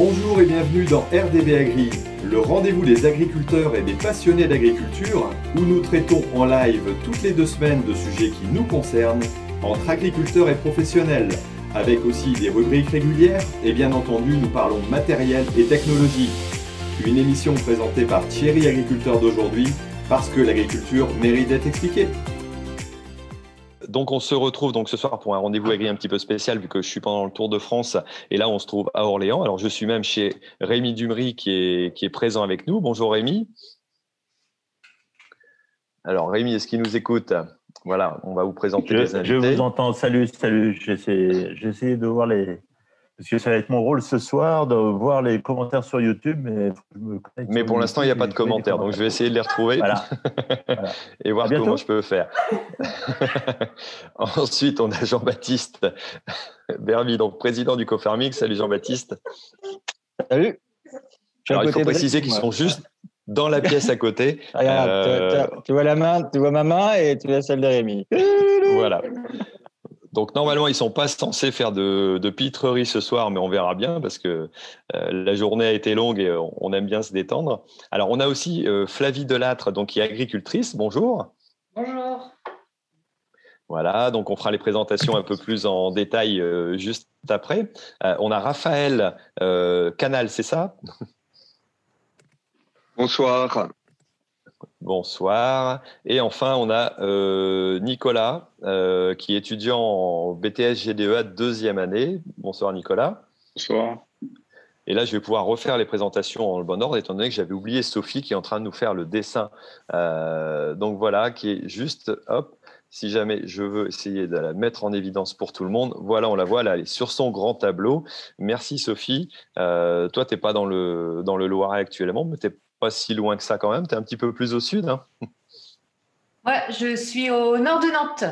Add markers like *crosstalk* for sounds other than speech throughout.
Bonjour et bienvenue dans RDB Agri, le rendez-vous des agriculteurs et des passionnés d'agriculture, où nous traitons en live toutes les deux semaines de sujets qui nous concernent entre agriculteurs et professionnels, avec aussi des rubriques régulières et bien entendu nous parlons matériel et technologie. Une émission présentée par Thierry Agriculteur d'aujourd'hui, parce que l'agriculture mérite d'être expliquée. Donc on se retrouve donc ce soir pour un rendez-vous agri un petit peu spécial vu que je suis pendant le Tour de France et là on se trouve à Orléans. Alors je suis même chez Rémi Dumery qui est, qui est présent avec nous. Bonjour Rémi. Alors Rémi, est-ce qu'il nous écoute? Voilà, on va vous présenter les invités. Je vous entends. Salut, salut. J'essaie de voir les, parce que ça va être mon rôle ce soir de voir les commentaires sur YouTube. Mais, mais pour l'instant, il n'y a pas de commentaires, donc je vais essayer de les retrouver *laughs* et voir comment je peux faire. *laughs* Ensuite, on a Jean-Baptiste Bermy, donc président du CoFarming. Salut Jean-Baptiste. Salut. Alors, il faut préciser qu'ils sont juste dans la pièce à côté. Regarde, euh, tu, vois la main, tu vois ma main et tu vois celle de Rémi. Voilà. Donc normalement, ils sont pas censés faire de, de, pitrerie ce soir, mais on verra bien parce que euh, la journée a été longue et on aime bien se détendre. Alors on a aussi euh, Flavie Delattre, donc qui est agricultrice. Bonjour. Bonjour. Voilà, donc on fera les présentations un peu plus en détail euh, juste après. on a Raphaël Canal, c'est ça? Bonsoir. Bonsoir. Et enfin, on a euh, Nicolas, euh, qui est étudiant en BTS GDEA deuxième année. Bonsoir Nicolas. Bonsoir. Et là, je vais pouvoir refaire les présentations en le bon ordre, étant donné que j'avais oublié Sophie qui est en train de nous faire le dessin. Euh, donc voilà, qui est juste, hop, si jamais je veux essayer de la mettre en évidence pour tout le monde, voilà, on la voit là, elle est sur son grand tableau. Merci Sophie. toi, tu n'es pas dans le, dans le Loiret actuellement, mais tu es pas si loin que ça quand même. Tu es un petit peu plus au sud. Hein ouais, je suis au nord de Nantes.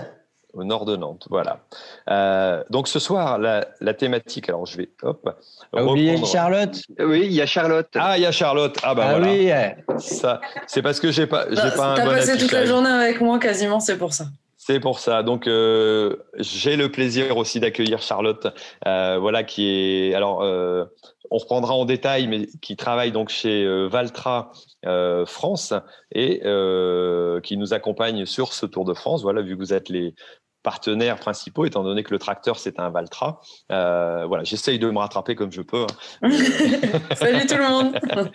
Au nord de Nantes, voilà. Euh, donc ce soir, la, thématique, alors je vais, hop. oublié Charlotte? Oui, il y a Charlotte. Ah, il y a Charlotte. Ah, bah ah oui. Ça, c'est parce que j'ai pas, j'ai bah, pas un bon passé toute la journée avec moi quasiment, c'est pour ça. C'est pour ça. Donc, euh, j'ai le plaisir aussi d'accueillir Charlotte, euh, voilà, qui est. Alors, euh, on reprendra en détail, mais qui travaille donc chez Valtra France et qui nous accompagne sur ce Tour de France. Voilà, vu que vous êtes les partenaires principaux, étant donné que le tracteur c'est un Valtra. voilà, j'essaye de me rattraper comme je peux. Hein. *laughs* Salut tout le monde. *laughs*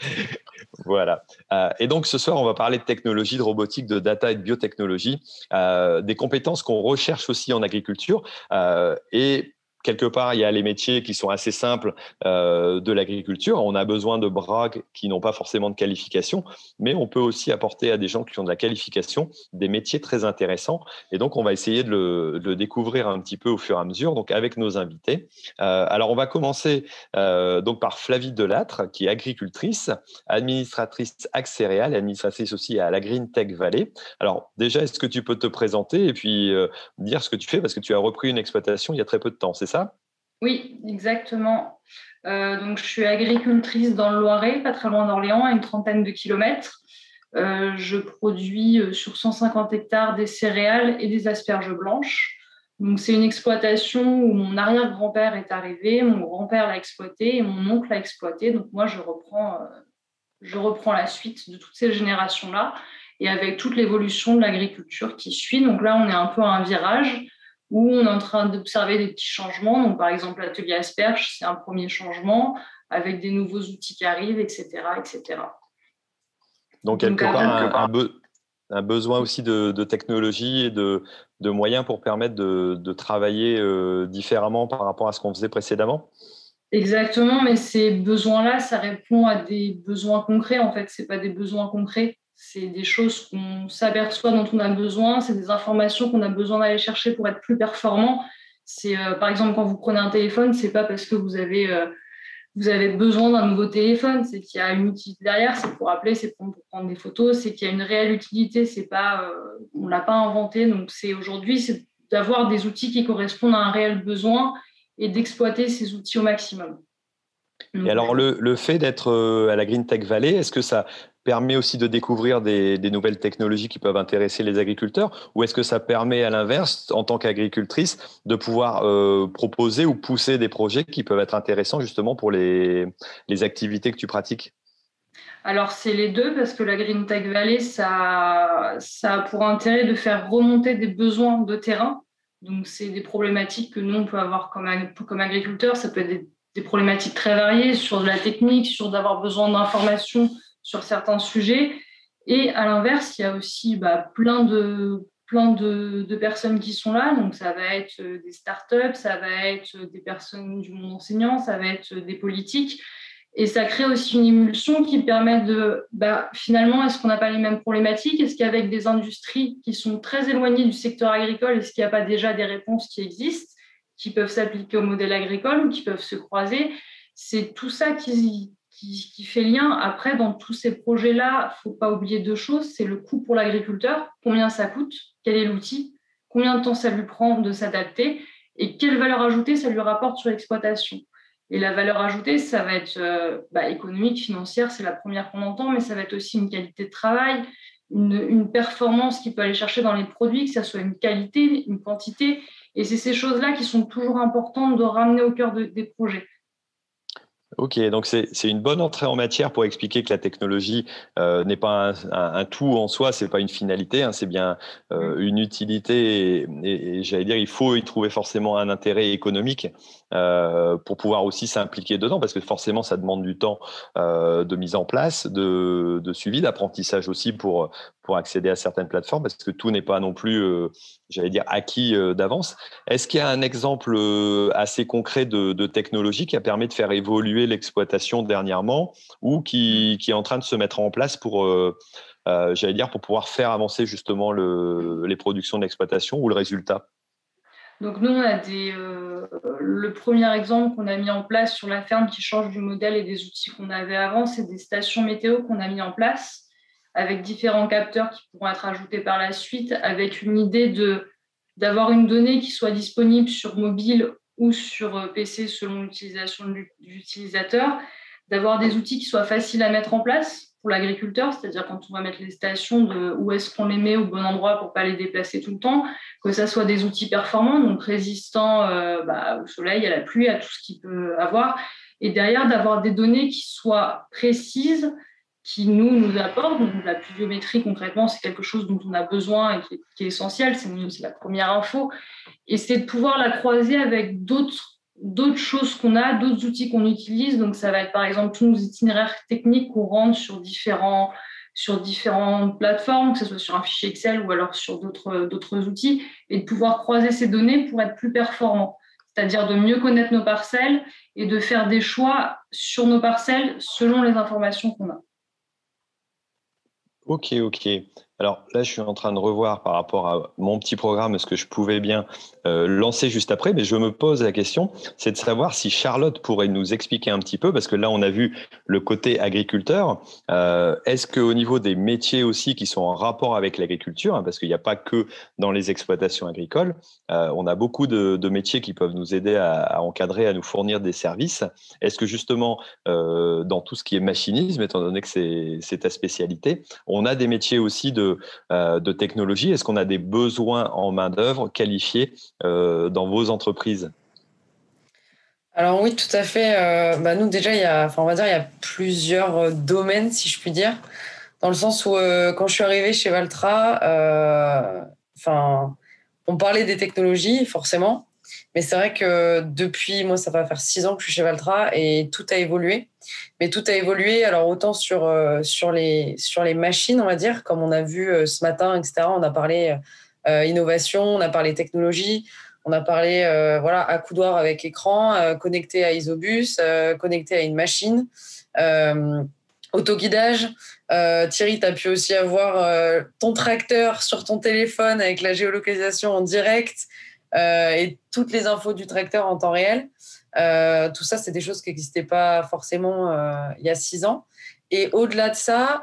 Voilà. Euh, et donc ce soir, on va parler de technologie, de robotique, de data et de biotechnologie, euh, des compétences qu'on recherche aussi en agriculture. Euh, et quelque part, il y a les métiers qui sont assez simples euh, de l'agriculture. On a besoin de bras qui n'ont pas forcément de qualification, mais on peut aussi apporter à des gens qui ont de la qualification des métiers très intéressants. Et donc, on va essayer de le, découvrir un petit peu au fur et à mesure, donc avec nos invités. Euh, alors, on va commencer euh, donc par Flavie Delattre, qui est agricultrice, administratrice Accéréal et administratrice aussi à la Green Tech Valley. Alors, déjà, est-ce que tu peux te présenter et puis dire ce que tu fais? Parce que tu as repris une exploitation il y a très peu de temps, Oui, exactement. Euh, donc, je suis agricultrice dans le Loiret, pas très loin d'Orléans, à une trentaine de kilomètres. Euh, je produis euh, sur 150 hectares des céréales et des asperges blanches. Donc, c'est une exploitation où mon arrière-grand-père est arrivé, mon grand-père l'a exploité et mon oncle l'a exploité. Donc, moi, je reprends, je reprends la suite de toutes ces générations-là et avec toute l'évolution de l'agriculture qui suit. Donc là, on est un peu à un virage où on est en train d'observer des petits changements. Donc, par exemple, l'atelier asperge, c'est un premier changement avec des nouveaux outils qui arrivent, etc. etc. Donc, quelque part, un, besoin aussi de, technologie et de, moyens pour permettre de, travailler euh, différemment par rapport à ce qu'on faisait précédemment Exactement, mais ces besoins-là, ça répond à des besoins concrets. En fait, ce pas des besoins concrets c'est des choses qu'on s'aperçoit dont on a besoin, c'est des informations qu'on a besoin d'aller chercher pour être plus performant. C'est euh, par exemple quand vous prenez un téléphone, c'est pas parce que vous avez euh, vous avez besoin d'un nouveau téléphone, c'est qu'il y a une utilité derrière, c'est pour appeler, c'est pour prendre des photos, c'est qu'il y a une réelle utilité, c'est pas euh, on l'a pas inventé. Donc c'est aujourd'hui c'est d'avoir des outils qui correspondent à un réel besoin et d'exploiter ces outils au maximum. Et alors, le, le fait d'être à la Green Tech Valley, est-ce que ça, permet aussi de découvrir des, nouvelles technologies qui peuvent intéresser les agriculteurs Ou est-ce que ça permet, à l'inverse, en tant qu'agricultrice, de pouvoir euh, proposer ou pousser des projets qui peuvent être intéressants justement pour les, activités que tu pratiques? Alors, c'est les deux parce que la Green Tech Valley, ça, ça a pour intérêt de faire remonter des besoins de terrain. Donc, c'est des problématiques que nous, on peut avoir comme, comme agriculteurs. Ça peut être des, des problématiques très variées sur de la technique, sur d'avoir besoin d'informations sur certains sujets. Et à l'inverse, il y a aussi bah, plein, de, plein de, personnes qui sont là. Donc, ça va être euh, des startups, ça va être des personnes du monde enseignant, ça va être des politiques. Et ça crée aussi une émulsion qui permet de, bah, finalement, est-ce qu'on n'a pas les mêmes problématiques? Est-ce qu'avec des industries qui sont très éloignées du secteur agricole, est-ce qu'il n'y a pas déjà des réponses qui existent, qui peuvent s'appliquer au modèle agricole ou qui peuvent se croiser C'est tout ça qui, fait lien. Après, dans tous ces projets-là, il ne faut pas oublier deux choses. C'est le coût pour l'agriculteur, combien ça coûte, quel est l'outil, combien de temps ça lui prend de s'adapter? Et quelle valeur ajoutée ça lui rapporte sur l'exploitation? Et la valeur ajoutée, ça va être euh, bah, économique, financière, c'est la première qu'on entend, mais ça va être aussi une qualité de travail, une, performance qu'il peut aller chercher dans les produits, que ça soit une qualité, une quantité. Et c'est ces choses-là qui sont toujours importantes de ramener au cœur des projets. Ok, donc c'est une bonne entrée en matière pour expliquer que la technologie euh, n'est pas un, tout en soi, c'est pas une finalité, hein, c'est bien euh, une utilité et, et j'allais dire il faut y trouver forcément un intérêt économique euh, pour pouvoir aussi s'impliquer dedans, parce que forcément, ça demande du temps euh, de mise en place, de, suivi, d'apprentissage aussi pour, pour accéder à certaines plateformes, parce que tout n'est pas non plus, euh, j'allais dire, acquis d'avance. Est-ce qu'il y a un exemple assez concret de, technologie qui a permis de faire évoluer l'exploitation dernièrement ou qui, est en train de se mettre en place pour... J'allais dire, pour pouvoir faire avancer justement le, les productions d'exploitation ou le résultat? Donc nous, on a des, euh, le premier exemple qu'on a mis en place sur la ferme qui change du modèle et des outils qu'on avait avant, c'est des stations météo qu'on a mis en place avec différents capteurs qui pourront être ajoutés par la suite, avec une idée d'avoir une donnée qui soit disponible sur mobile ou sur euh, PC selon l'utilisation de l'utilisateur, d'avoir des outils qui soient faciles à mettre en place pour l'agriculteur, c'est-à-dire quand on va mettre les stations, de où est-ce qu'on les met au bon endroit pour pas les déplacer tout le temps, que ça soit des outils performants, donc résistants euh, bah, au soleil, à la pluie, à tout ce qu'il peut avoir, et derrière d'avoir des données qui soient précises, qui nous nous apportent. Donc la pluviométrie concrètement, c'est quelque chose dont on a besoin et qui est, qui est essentiel, c'est la première info, et c'est de pouvoir la croiser avec d'autres d'autres choses qu'on a, d'autres outils qu'on utilise. Donc, ça va être par exemple tous nos itinéraires techniques qu'on rentre sur, différents, sur différentes plateformes, que ce soit sur un fichier Excel ou alors sur d'autres outils, et de pouvoir croiser ces données pour être plus performant. C'est-à-dire de mieux connaître nos parcelles et de faire des choix sur nos parcelles selon les informations qu'on a. Ok, ok. Alors là, je suis en train de revoir par rapport à mon petit programme ce que je pouvais bien euh, lancer juste après, mais je me pose la question, c'est de savoir si Charlotte pourrait nous expliquer un petit peu, parce que là, on a vu le côté agriculteur. Euh, est-ce qu'au niveau des métiers aussi qui sont en rapport avec l'agriculture, hein, parce qu'il n'y a pas que dans les exploitations agricoles, euh, on a beaucoup de, métiers qui peuvent nous aider à, encadrer, à nous fournir des services. Est-ce que justement, dans tout ce qui est machinisme, étant donné que c'est ta spécialité, on a des métiers aussi de euh, de, technologie. Est-ce qu'on a des besoins en main-d'œuvre qualifiée euh, dans vos entreprises? Alors oui, tout à fait. Euh, bah, nous déjà, il y a, enfin, on va dire, il y a plusieurs domaines, si je puis dire, dans le sens où quand je suis arrivée chez Valtra, on parlait des technologies forcément, mais c'est vrai que depuis, moi, ça va faire six ans que je suis chez Valtra et tout a évolué. Mais tout a évolué, alors autant sur, euh, sur, les, sur les machines, on va dire, comme on a vu euh, ce matin, etc. On a parlé euh, innovation, on a parlé technologie, on a parlé voilà, accoudoir avec écran, connecté à Isobus, connecté à une machine. autoguidage. Thierry, tu as pu aussi avoir ton tracteur sur ton téléphone avec la géolocalisation en direct. Euh, et toutes les infos du tracteur en temps réel. Euh, tout ça, c'est des choses qui n'existaient pas forcément euh, il y a six ans. Et au-delà de ça,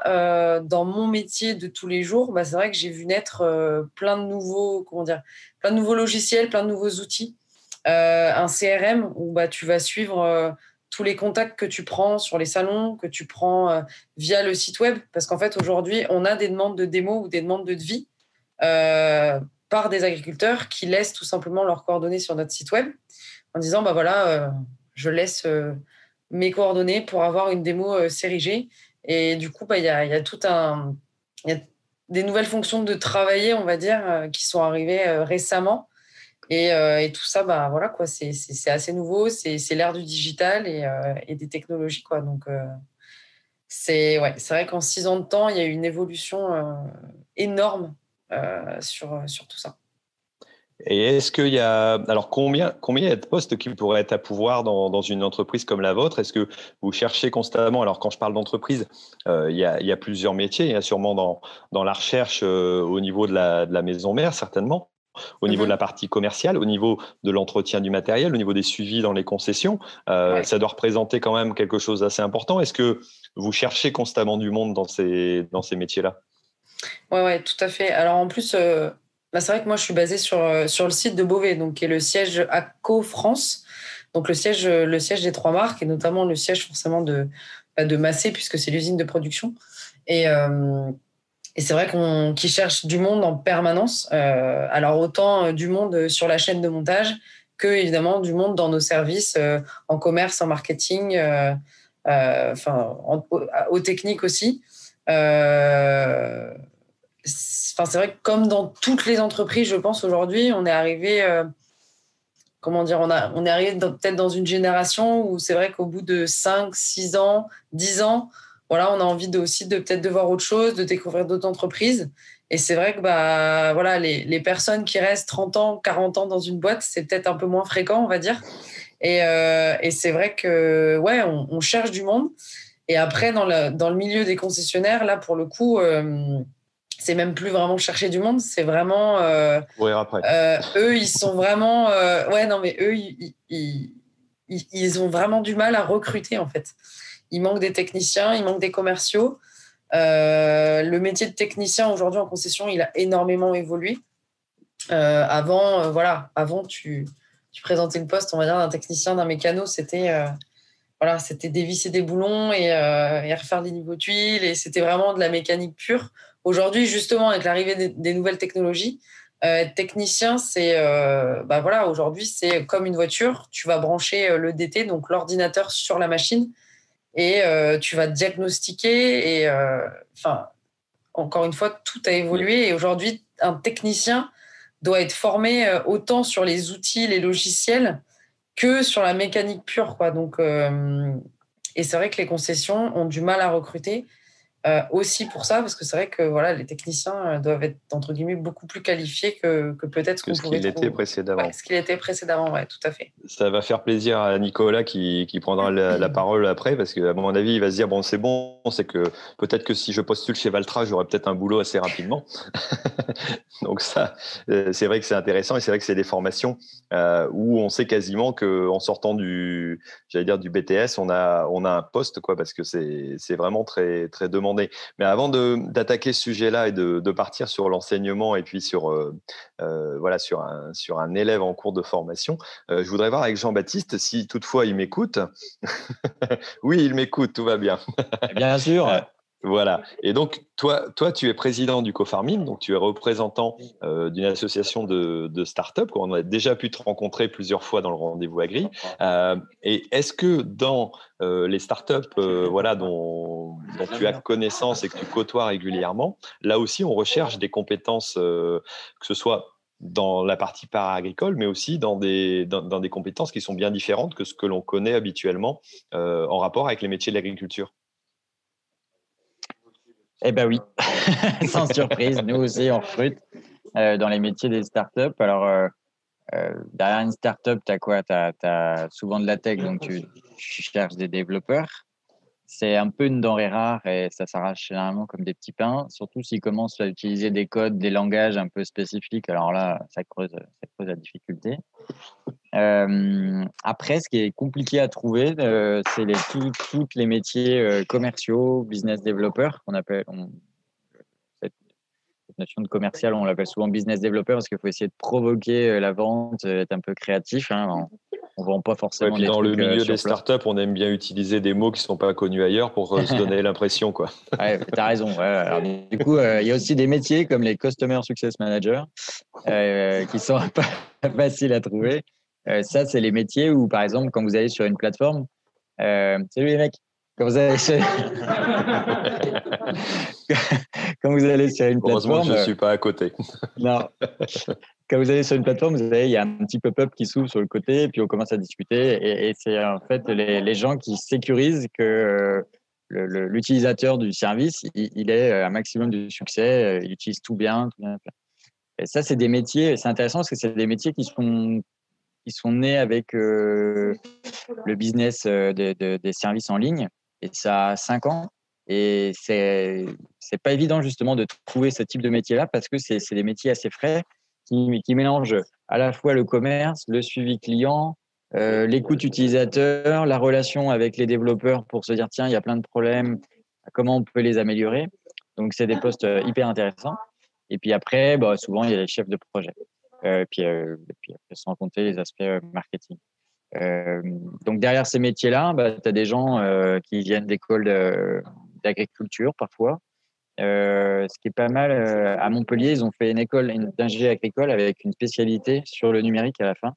dans mon métier de tous les jours, bah, c'est vrai que j'ai vu naître plein de nouveaux, comment dire, plein de nouveaux logiciels, plein de nouveaux outils. un CRM où bah, tu vas suivre tous les contacts que tu prends sur les salons, que tu prends via le site web, parce qu'en fait, aujourd'hui, on a des demandes de démo ou des demandes de devis par des agriculteurs qui laissent tout simplement leurs coordonnées sur notre site web en disant, bah voilà, euh, je laisse mes coordonnées pour avoir une démo G. Et du coup, bah, il y, a, y a tout un... Y a des nouvelles fonctions de travailler, on va dire, qui sont arrivées récemment euh, et, tout ça, bah, voilà, quoi, c'est, assez nouveau, c'est, l'ère du digital et, euh, et, des technologies. Quoi. Donc, euh, c'est, ouais, c'est vrai qu'en six ans de temps, il y a eu une évolution énorme sur, sur tout ça. Et est-ce qu'il y a alors combien combien il y a de postes qui pourraient être à pouvoir dans, dans une entreprise comme la vôtre? Est-ce que vous cherchez constamment Alors quand je parle d'entreprise, il, y a, il, y a, plusieurs métiers. Il y a sûrement dans, dans la recherche au niveau de la, de la maison mère certainement au niveau de mhm. la partie commerciale, au niveau de l'entretien du matériel, au niveau des suivis dans les concessions. Euh, ça doit représenter quand même quelque chose d'assez important. Est-ce que vous cherchez constamment du monde dans ces, dans ces métiers-là? Oui, ouais, tout à fait. Alors en plus, euh, bah, c'est vrai que moi, je suis basée sur, euh, sur le site de Beauvais, donc, qui est le siège ACO France, donc le siège, le siège des trois marques, et notamment le siège forcément de, bah, de Massé, puisque c'est l'usine de production. Et, et c'est vrai qu'on qui cherche du monde en permanence. Euh, alors autant euh, du monde sur la chaîne de montage que évidemment du monde dans nos services euh, en commerce, en marketing, enfin aux techniques aussi. Enfin c'est vrai que comme dans toutes les entreprises, je pense aujourd'hui, on est arrivé comment dire, on, est arrivé peut-être dans une génération où c'est vrai qu'au bout de 5, 6 ans, 10 ans, voilà, on a envie aussi de peut-être de voir autre chose, de découvrir d'autres entreprises. Et c'est vrai que bah, voilà, les, personnes qui restent 30 ans, 40 ans dans une boîte, c'est peut-être un peu moins fréquent, on va dire. Et, euh, c'est vrai que ouais, on, cherche du monde. Et après, dans le, dans le milieu des concessionnaires, là, pour le coup, euh, c'est même plus vraiment chercher du monde, c'est vraiment. Euh, après. Euh, eux, ils sont vraiment. Euh, ouais, non, mais eux, ils, ils, ils, ont vraiment du mal à recruter, en fait il manque des techniciens, il manque des commerciaux. Euh, le métier de technicien aujourd'hui en concession, il a énormément évolué. Avant, voilà, avant tu, tu, présentais le poste, on va dire, d'un technicien, d'un mécano, c'était voilà, c'était dévisser des boulons et, et, refaire des niveaux tuiles c'était vraiment de la mécanique pure. Aujourd'hui, justement, avec l'arrivée des, nouvelles technologies, être technicien, c'est bah voilà, aujourd'hui c'est comme une voiture. Tu vas brancher le DT, donc l'ordinateur sur la machine et euh, tu vas diagnostiquer. Et euh, enfin, encore une fois, tout a évolué. Et aujourd'hui, un technicien doit être formé euh, autant sur les outils, les logiciels, que sur la mécanique pure. Quoi. Donc, et c'est vrai que les concessions ont du mal à recruter. Euh, aussi pour ça, parce que c'est vrai que voilà, les techniciens euh, doivent être entre guillemets beaucoup plus qualifiés que, que peut-être ce qu'il était précédemment. ce qu'il était précédemment, ouais, tout à fait. Ça va faire plaisir à Nicolas qui, qui prendra la, *laughs* parole après, parce qu'à mon avis, il va se dire bon, c'est bon, c'est que peut-être que si je postule chez Valtra, j'aurai peut-être un boulot assez rapidement. *laughs* Donc ça, euh, c'est vrai que c'est intéressant et c'est vrai que c'est des formations où on sait quasiment que en sortant du, j'allais dire du BTS, on a on a un poste quoi, parce que c'est c'est vraiment très très demandé mais avant d'attaquer ce sujet-là et de, partir sur l'enseignement et puis sur, euh, euh, voilà, sur, un, sur un élève en cours de formation, euh, je voudrais voir avec Jean-Baptiste si toutefois il m'écoute. *laughs* oui, il m'écoute, tout va bien. bien sûr. Voilà. Et donc, toi, toi, tu es président du CoFarming, donc tu es représentant euh, d'une association de, de start-up. On a déjà pu te rencontrer plusieurs fois dans le rendez-vous agri. Euh, et est-ce que dans euh, les start-up voilà, dont, dont, tu as connaissance et que tu côtoies régulièrement, là aussi, on recherche des compétences, que ce soit dans la partie para-agricole, mais aussi dans des, dans, dans, des compétences qui sont bien différentes que ce que l'on connaît habituellement en rapport avec les métiers de l'agriculture? Eh bien oui, *laughs* sans surprise, nous aussi on recrute euh, dans les métiers des startups. Alors euh, euh, derrière une startup, tu as quoi? Tu as, souvent de la tech, donc tu, tu cherches des développeurs. C'est un peu une denrée rare et ça s'arrache généralement comme des petits pains, surtout s'ils commencent à utiliser des codes, des langages un peu spécifiques. Alors là, ça creuse, ça creuse la difficulté. Euh, après, ce qui est compliqué à trouver, euh, c'est tous les métiers euh, commerciaux, business developer, qu'on appelle. cette, notion de commercial, on l'appelle souvent business developer parce qu'il faut essayer de provoquer la vente, être un peu créatif. Hein, on vend pas forcément. Ouais, dans le milieu des startups, on aime bien utiliser des mots qui sont pas connus ailleurs pour se donner *laughs* l'impression, quoi. Ouais, as raison. Alors, du coup, il y a aussi des métiers comme les Customer Success Managers qui sont *laughs* pas faciles à trouver. ça, c'est les métiers où, par exemple, quand vous allez sur une plateforme, salut les mecs, quand vous allez sur, *laughs* *laughs* quand vous allez sur une plateforme. Heureusement je ne suis pas à côté. *laughs* non. Quand vous allez sur une plateforme, vous savez, il y a un petit pop-up qui s'ouvre sur le côté, et puis on commence à discuter. Et, c'est en fait les, gens qui sécurisent que l'utilisateur du service, il, ait un maximum de succès, il utilise tout bien. Tout bien. Et ça, c'est des métiers, c'est intéressant parce que c'est des métiers qui sont qui sont nés avec le business des services en ligne et ça a cinq ans. Et c'est c'est pas évident justement de trouver ce type de métier-là parce que c'est des métiers assez frais qui, qui mélangent à la fois le commerce, le suivi client, euh, l'écoute utilisateur, la relation avec les développeurs pour se dire tiens il y a plein de problèmes, comment on peut les améliorer. Donc c'est des postes euh, hyper intéressants. Et puis après, bah, souvent il y a les chefs de projet. Euh, puis, euh, et puis sans compter les aspects euh, marketing. Donc derrière ces métiers-là, bah, tu as des gens qui viennent d'écoles d'agriculture parfois. Euh, ce qui est pas mal, à Montpellier, ils ont fait une école d'ingénierie agricole avec une spécialité sur le numérique à la fin,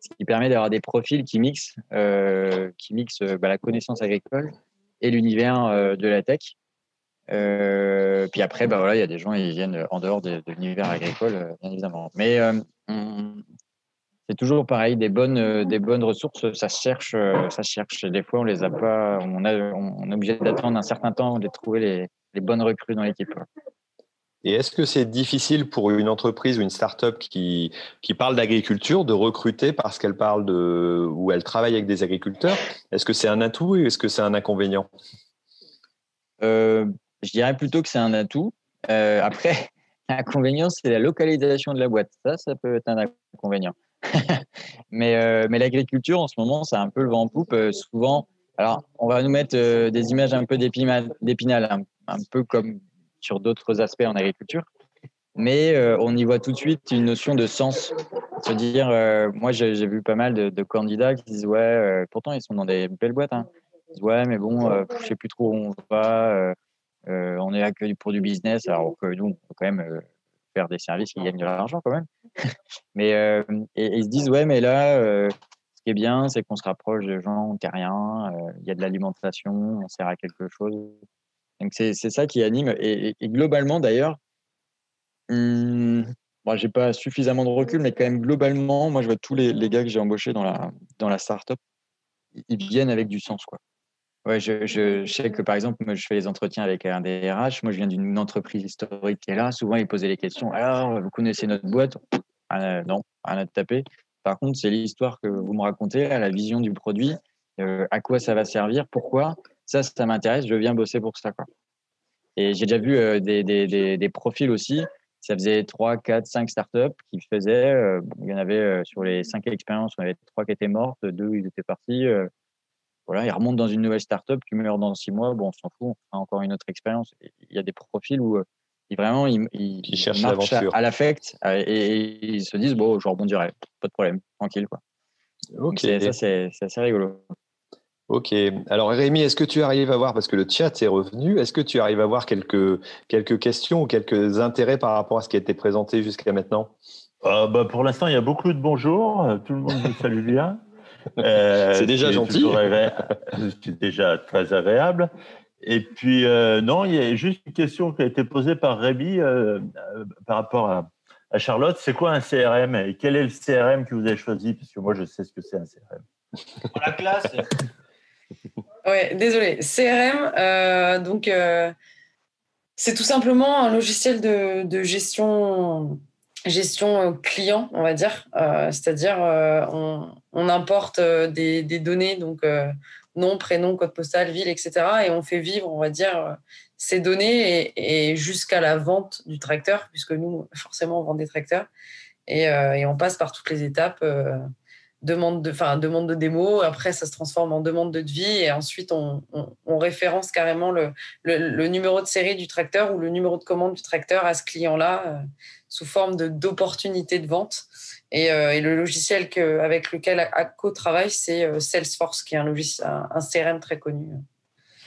ce qui permet d'avoir des profils qui mixent, qui mixent bah, la connaissance agricole et l'univers de la tech. Euh, puis après, bah voilà, il y a des gens, ils viennent en dehors de, l'univers agricole, bien évidemment. Mais c'est toujours pareil, des bonnes, euh, des bonnes ressources, ça se cherche, euh, ça cherche. Des fois, on les a pas, on, a, on est obligé d'attendre un certain temps de trouver les, les bonnes recrues dans l'équipe. Et est-ce que c'est difficile pour une entreprise ou une start-up qui, qui parle d'agriculture de recruter parce qu'elle parle de ou elle travaille avec des agriculteurs? Est-ce que c'est un atout ou est-ce que c'est un inconvénient? Euh, Je dirais plutôt que c'est un atout. Euh, après, *laughs* l'inconvénient, c'est la localisation de la boîte. Ça, ça peut être un inconvénient. Mais euh, mais l'agriculture, en ce moment, c'est un peu le vent en poupe. Euh, souvent, alors, on va nous mettre euh, des images un peu d'épinal, un, un, peu comme sur d'autres aspects en agriculture. Mais on y voit tout de suite une notion de sens. Se dire, moi, j'ai vu pas mal de, candidats qui disent, ouais, pourtant, ils sont dans des belles boîtes. Hein. Ils disent, ouais, mais bon, je sais plus trop où on va. on est accueilli pour du business, alors que nous, on peut quand même faire des services qui gagnent de l'argent quand même. *laughs* mais euh, et, ils se disent ouais, mais là, euh, ce qui est bien, c'est qu'on se rapproche de gens terriens. Euh, il y a de l'alimentation, on sert à quelque chose. Donc c'est ça qui anime. Et, globalement d'ailleurs, hum, moi j'ai pas suffisamment de recul, mais quand même globalement, moi je vois tous les, les gars que j'ai embauchés dans la dans la startup, ils viennent avec du sens quoi. Ouais, je, je, sais que par exemple, moi, je fais les entretiens avec un DRH. Moi, je viens d'une entreprise historique qui est là. Souvent, ils posaient les questions. Alors, vous connaissez notre boîte? Ah, Non, rien à taper. Par contre, c'est l'histoire que vous me racontez, la vision du produit, euh, à quoi ça va servir, pourquoi. Ça, ça m'intéresse. Je viens bosser pour ça. Quoi. Et j'ai déjà vu euh, des, des, des, profils aussi. Ça faisait 3, 4, 5 startups qui faisaient. Euh, il y en avait euh, sur les 5 expériences, on avait 3 qui étaient mortes, 2 ils étaient partis voilà, il remonte dans une nouvelle startup, tu meurs dans six mois, bon, on s'en fout, on fera encore une autre expérience. Il y a des profils où euh, vraiment ils, ils, cherchent l'aventure à, l'affect et, ils se disent bon, je rebondirai, pas de problème, tranquille quoi. Ok. ça c'est assez rigolo. Ok. Alors Rémi, est-ce que tu arrives à voir, parce que le chat est revenu, est-ce que tu arrives à voir quelques, quelques questions ou quelques intérêts par rapport à ce qui a été présenté jusqu'à maintenant? Euh, bah, Pour l'instant, il y a beaucoup de bonjours, tout le monde vous salue bien. *laughs* Euh, *laughs* c'est déjà gentil. C'est déjà très agréable. Et puis, euh, non, il y a juste une question qui a été posée par Rémi euh, par rapport à, à Charlotte. C'est quoi un CRM et quel est le CRM que vous avez choisi? Parce que moi, je sais ce que c'est un CRM. la classe. *laughs* ouais, désolé. CRM, donc, c'est tout simplement un logiciel de, de gestion gestion client, on va dire. Euh, c'est-à-dire, euh, on, importe des, données, donc nom, prénom, code postal, ville, etc. Et on fait vivre, on va dire, ces données et, jusqu'à la vente du tracteur, puisque nous, forcément, on vend des tracteurs. Et, on passe par toutes les étapes. demande de, enfin, demande de démo, après ça se transforme en demande de devis et ensuite on, référence carrément le, numéro de série du tracteur ou le numéro de commande du tracteur à ce client-là sous forme d'opportunités de, vente. Et, et le logiciel que, avec lequel ACO travaille, c'est Salesforce, qui est un, logiciel, un, CRM très connu.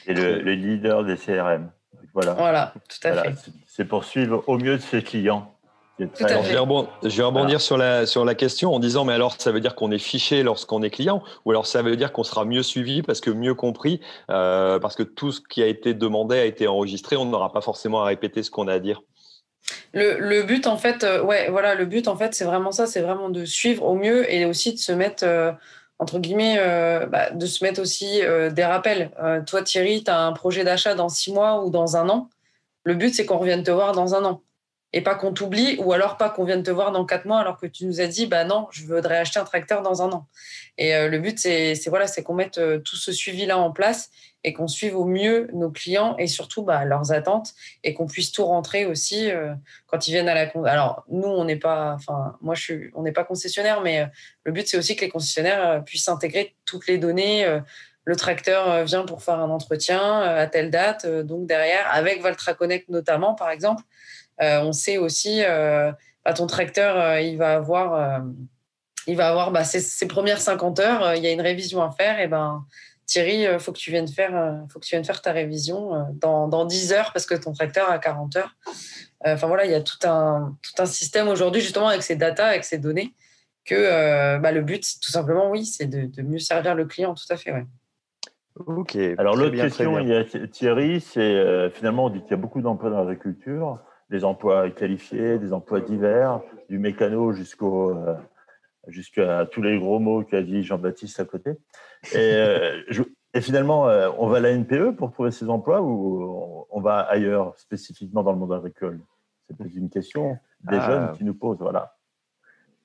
C'est le, le, leader des CRM. Voilà. Voilà, tout à fait. C'est pour suivre au mieux de ses clients. Alors, je vais rebondir, je vais rebondir sur, la, sur la question en disant, mais alors ça veut dire qu'on est fiché lorsqu'on est client ou alors ça veut dire qu'on sera mieux suivi parce que mieux compris, euh, parce que tout ce qui a été demandé a été enregistré, on n'aura pas forcément à répéter ce qu'on a à dire? Le, but en fait, euh, ouais, voilà, le but en fait, c'est vraiment ça, c'est vraiment de suivre au mieux et aussi de se mettre euh, entre guillemets, bah, de se mettre aussi des rappels. toi, Thierry, tu as un projet d'achat dans six mois ou dans un an. Le but, c'est qu'on revienne te voir dans un an et pas qu'on t'oublie ou alors pas qu'on vienne te voir dans quatre mois alors que tu nous as dit bah non je voudrais acheter un tracteur dans un an. Et euh, le but c'est voilà c'est qu'on mette euh, tout ce suivi là en place et qu'on suive au mieux nos clients et surtout bah, leurs attentes et qu'on puisse tout rentrer aussi euh, quand ils viennent à la alors nous on n'est pas enfin moi je suis on n'est pas concessionnaire mais le but c'est aussi que les concessionnaires puissent intégrer toutes les données le tracteur vient pour faire un entretien à telle date donc derrière avec Valtra Connect notamment par exemple on sait aussi, euh, bah, ton tracteur, euh, il va avoir, il va avoir bah, ses, premières 50 heures. Il y a une révision à faire. Et ben, Thierry, il faut que tu viennes faire, faut que tu viennes faire ta révision dans, dans 10 heures parce que ton tracteur a 40 heures. Enfin voilà, il y a tout un, tout un système aujourd'hui justement avec ces data, avec ces données, que bah, le but, tout simplement, oui, c'est de, mieux servir le client. Tout à fait, ouais. Ok. Alors l'autre question, il y a Thierry, c'est finalement on dit qu'il y a beaucoup d'emplois dans l'agriculture des emplois qualifiés, des emplois divers, du mécano jusqu'au euh, jusqu'à tous les gros mots qu'a dit Jean-Baptiste à côté. Et, euh, *laughs* et finalement, euh, on va à la NPE pour trouver ces emplois ou on va ailleurs, spécifiquement dans le monde agricole? C'est une question des ah. jeunes qui nous posent. Voilà.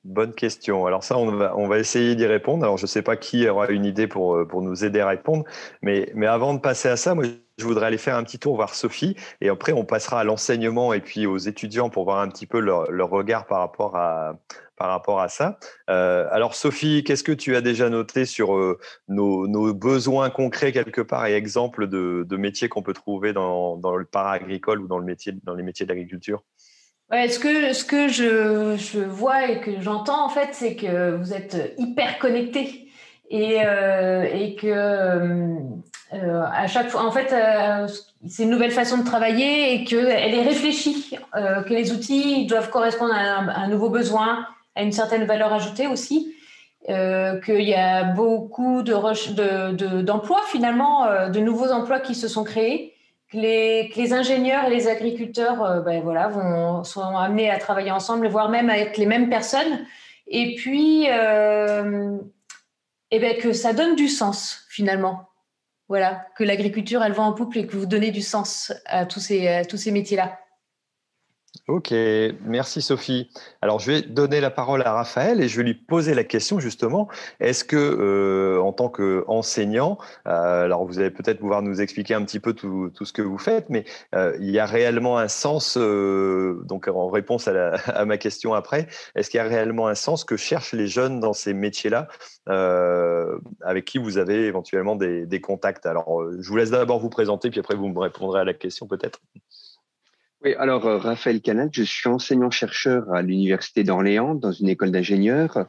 Bonne question. Alors ça, on va, on va essayer d'y répondre. Alors je ne sais pas qui aura une idée pour, pour nous aider à répondre, mais, mais avant de passer à ça, moi, je voudrais aller faire un petit tour voir Sophie, et après on passera à l'enseignement et puis aux étudiants pour voir un petit peu leur, regard par rapport à, par rapport à ça. Euh, alors Sophie, qu'est-ce que tu as déjà noté sur euh, nos, besoins concrets quelque part et exemples de, métiers qu'on peut trouver dans, dans le para-agricole ou dans, le métier, dans les métiers d'agriculture? Ouais, ce que, ce que je, vois et que j'entends, en fait, c'est que vous êtes hyper connectés et, euh, que euh, à chaque fois, en fait, euh, c'est une nouvelle façon de travailler et qu'elle est réfléchie, euh, que les outils doivent correspondre à un, nouveau besoin, à une certaine valeur ajoutée aussi. Euh, qu'il y a beaucoup d'emplois de, de, d'emplois finalement, euh, de nouveaux emplois qui se sont créés que les, ingénieurs et les agriculteurs euh, ben vont, sont amenés à travailler ensemble, voire même à être les mêmes personnes. Et puis, euh, et ben que ça donne du sens finalement. Voilà, que l'agriculture, elle va en pouple et que vous donnez du sens à tous ces, à tous ces métiers-là. Ok, merci Sophie. Alors je vais donner la parole à Raphaël et je vais lui poser la question justement. Est-ce que euh, en tant qu'enseignant, euh, alors vous allez peut-être pouvoir nous expliquer un petit peu tout, ce que vous faites, mais euh, il y a réellement un sens, donc en réponse à, ma question après, est-ce qu'il y a réellement un sens que cherchent les jeunes dans ces métiers-là avec qui vous avez éventuellement des, des contacts? Alors je vous laisse d'abord vous présenter, puis après vous me répondrez à la question peut-être. Oui, alors euh, Raphaël Canal, je suis enseignant-chercheur à l'Université d'Orléans dans une école d'ingénieurs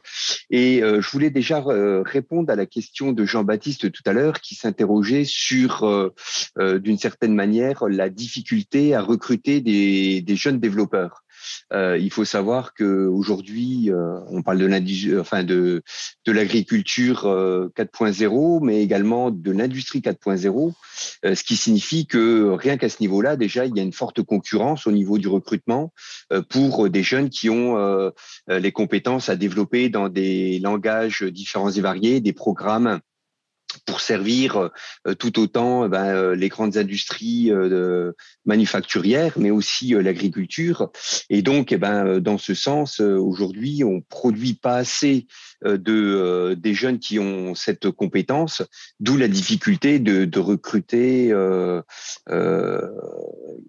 et euh, je voulais déjà euh, répondre à la question de Jean-Baptiste tout à l'heure qui s'interrogeait sur, d'une certaine manière, la difficulté à recruter des, des jeunes développeurs. Euh, il faut savoir que aujourd'hui, euh, on parle de enfin de de l'agriculture 4.0, euh, mais également de l'industrie 4.0, ce qui signifie que rien qu'à ce niveau-là, déjà, il y a une forte concurrence au niveau du recrutement pour des jeunes qui ont les compétences à développer dans des langages différents et variés, des programmes pour servir euh, tout autant euh, ben, euh, les grandes industries manufacturières, mais aussi l'agriculture. Et donc, eh ben, dans ce sens, aujourd'hui, on produit pas assez de des jeunes qui ont cette compétence, d'où la difficulté de, de recruter, euh,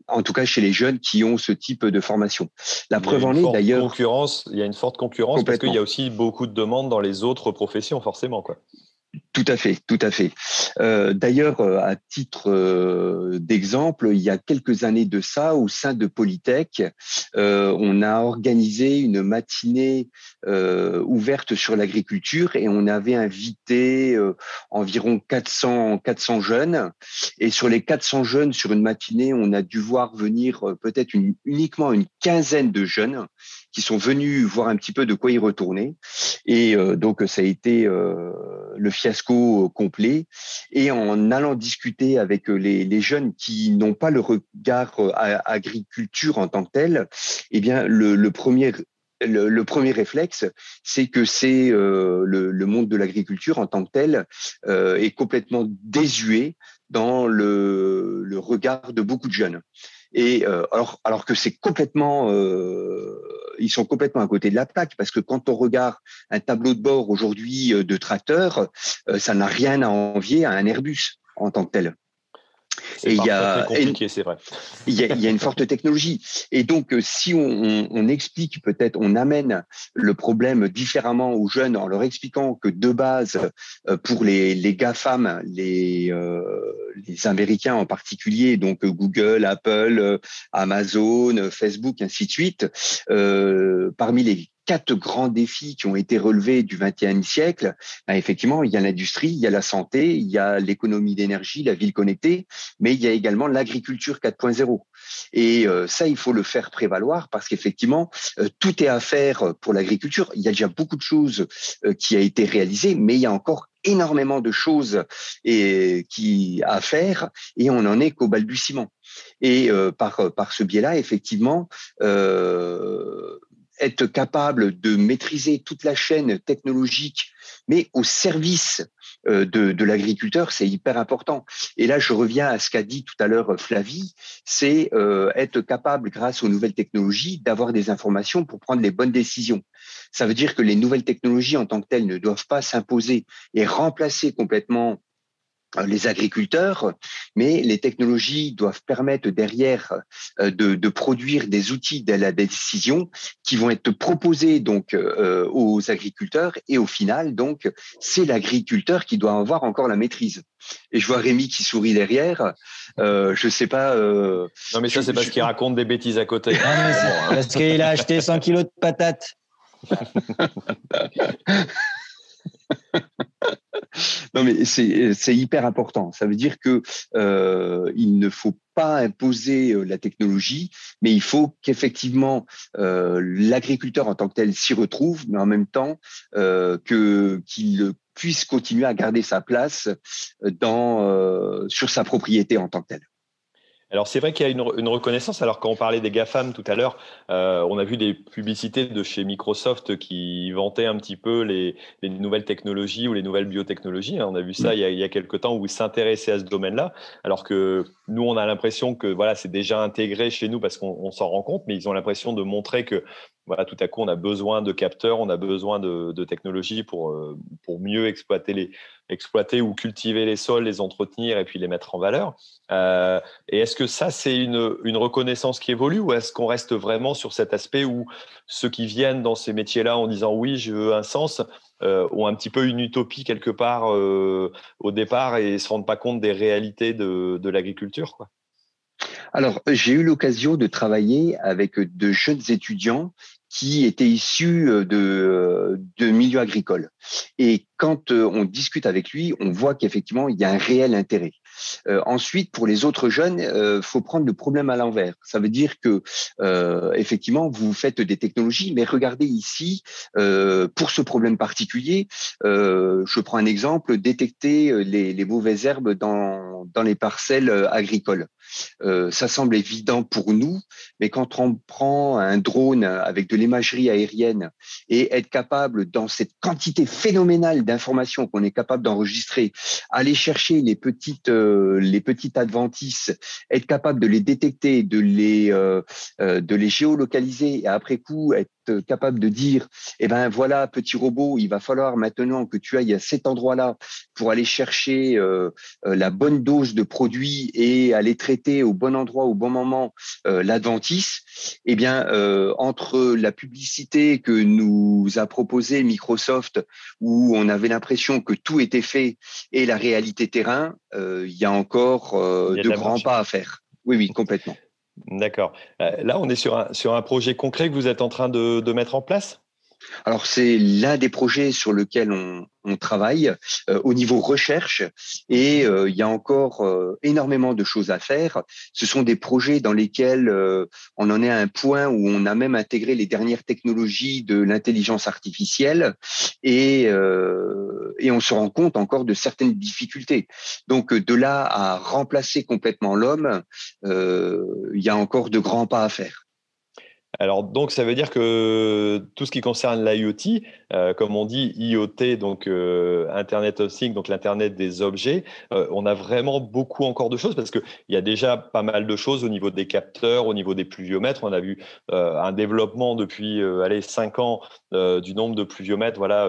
en tout cas chez les jeunes qui ont ce type de formation. La preuve en est d'ailleurs. Concurrence, il y a une forte concurrence parce qu'il y a aussi beaucoup de demandes dans les autres professions, forcément, quoi. Tout à fait, tout à fait. Euh, d'ailleurs, euh, à titre euh, d'exemple, il y a quelques années de ça, au sein de Polytech, on a organisé une matinée ouverte sur l'agriculture et on avait invité environ 400, 400 jeunes. Et sur les 400 jeunes, sur une matinée, on a dû voir venir peut-être uniquement une quinzaine de jeunes qui sont venus voir un petit peu de quoi y retourner. Et donc, ça a été le fiasco complet. Et en allant discuter avec les, jeunes qui n'ont pas le regard euh, à agriculture en tant que tel, eh bien, le, premier le, premier réflexe, c'est que c'est euh, le, monde de l'agriculture en tant que tel euh, est complètement désuet dans le, regard de beaucoup de jeunes. Et alors, alors que c'est complètement ils sont complètement à côté de la plaque parce que quand on regarde un tableau de bord aujourd'hui euh, de tracteur, euh, ça n'a rien à envier à un Airbus en tant que tel. Et il y a, c'est vrai. *laughs* Il y, a, il y a, une forte technologie. Et donc, euh, si on, on, explique peut-être, on amène le problème différemment aux jeunes en leur expliquant que de base, euh, pour les, les GAFAM, les, euh, les Américains en particulier, donc Google, Apple, Amazon, Facebook, ainsi de suite, euh, parmi les quatre grands défis qui ont été relevés du XXIe siècle, ben, effectivement, il y a l'industrie, il y a la santé, il y a l'économie d'énergie, la ville connectée, mais il y a également l'agriculture 4.0. Et euh, ça, il faut le faire prévaloir parce qu'effectivement, euh, tout est à faire pour l'agriculture. Il y a déjà beaucoup de choses euh, qui a été réalisées, mais il y a encore énormément de choses et, qui à faire et on n'en est qu'au balbutiement. Et par par ce biais-là, effectivement, euh, être capable de maîtriser toute la chaîne technologique, mais au service euh, de, de l'agriculteur, c'est hyper important. Et là, je reviens à ce qu'a dit tout à l'heure Flavie, c'est euh, être capable, grâce aux nouvelles technologies, d'avoir des informations pour prendre les bonnes décisions. Ça veut dire que les nouvelles technologies en tant que telles ne doivent pas s'imposer et remplacer complètement euh, les agriculteurs, mais les technologies doivent permettre derrière euh, de, de, produire des outils de la décision qui vont être proposés donc euh, aux agriculteurs et au final donc c'est l'agriculteur qui doit avoir encore la maîtrise. Et je vois Rémi qui sourit derrière. Euh, je sais pas. Euh, non mais ça c'est parce qu'il raconte des bêtises à côté. parce qu'il a acheté 100 kilos de patates. *laughs* non, mais c'est hyper important. Ça veut dire que euh, il ne faut pas imposer euh, la technologie, mais il faut qu'effectivement euh, l'agriculteur en tant que tel s'y retrouve, mais en même temps qu'il puisse continuer à garder sa place dans sur sa propriété en tant que tel. Alors c'est vrai qu'il y a une, reconnaissance. Alors quand on parlait des GAFAM tout à l'heure, euh, on a vu des publicités de chez Microsoft qui vantaient un petit peu les, nouvelles technologies ou les nouvelles biotechnologies. On a vu ça il y a, il y a quelques temps où ils s'intéressaient à ce domaine-là, alors que nous on a l'impression que voilà c'est déjà intégré chez nous parce qu'on s'en rend compte, mais ils ont l'impression de montrer que voilà, tout à coup, on a besoin de capteurs, on a besoin de, technologies pour, euh, pour mieux exploiter, les, exploiter ou cultiver les sols, les entretenir et puis les mettre en valeur. Euh, et est-ce que ça, c'est une, une, reconnaissance qui évolue ou est-ce qu'on reste vraiment sur cet aspect où ceux qui viennent dans ces métiers-là en disant oui, je veux un sens, euh, ont un petit peu une utopie quelque part au départ et ne se rendent pas compte des réalités de, de l'agriculture quoi? Alors, j'ai eu l'occasion de travailler avec de jeunes étudiants qui étaient issus euh, de, euh, de milieux agricoles. Et quand euh, on discute avec lui, on voit qu'effectivement, il y a un réel intérêt. Ensuite, pour les autres jeunes, euh, faut prendre le problème à l'envers. Ça veut dire que effectivement, vous faites des technologies, mais regardez ici pour ce problème particulier. je prends un exemple détecter les, mauvaises herbes dans les parcelles agricoles. Euh, ça semble évident pour nous, mais quand on prend un drone avec de l'imagerie aérienne et être capable, dans cette quantité phénoménale d'informations qu'on est capable d'enregistrer, aller chercher les petites euh, les petites adventices, être capable de les détecter, de les, euh, de les géolocaliser et après coup être capable de dire, eh ben voilà, petit robot, il va falloir maintenant que tu ailles à cet endroit-là pour aller chercher la bonne dose de produit et aller traiter au bon endroit, au bon moment l'adventice. Eh bien, entre la publicité que nous a proposé Microsoft, où on avait l'impression que tout était fait, et la réalité terrain, euh, il y a encore euh, de, grands pas à faire. Oui, oui, complètement. D'accord. Euh, là, on est sur un, sur un projet concret que vous êtes en train de, de mettre en place? Alors c'est l'un des projets sur lequel on, travaille euh, au niveau recherche et euh, il y a encore euh, énormément de choses à faire. Ce sont des projets dans lesquels on en est à un point où on a même intégré les dernières technologies de l'intelligence artificielle et, et on se rend compte encore de certaines difficultés. Donc de là à remplacer complètement l'homme, il y a encore de grands pas à faire. Alors, donc, ça veut dire que tout ce qui concerne l'IoT, euh, comme on dit IoT, donc euh, Internet of Things, donc l'Internet des objets, euh, on a vraiment beaucoup encore de choses parce qu'il y a déjà pas mal de choses au niveau des capteurs, au niveau des pluviomètres. On a vu un développement depuis allez, 5 ans du nombre de pluviomètres. Voilà,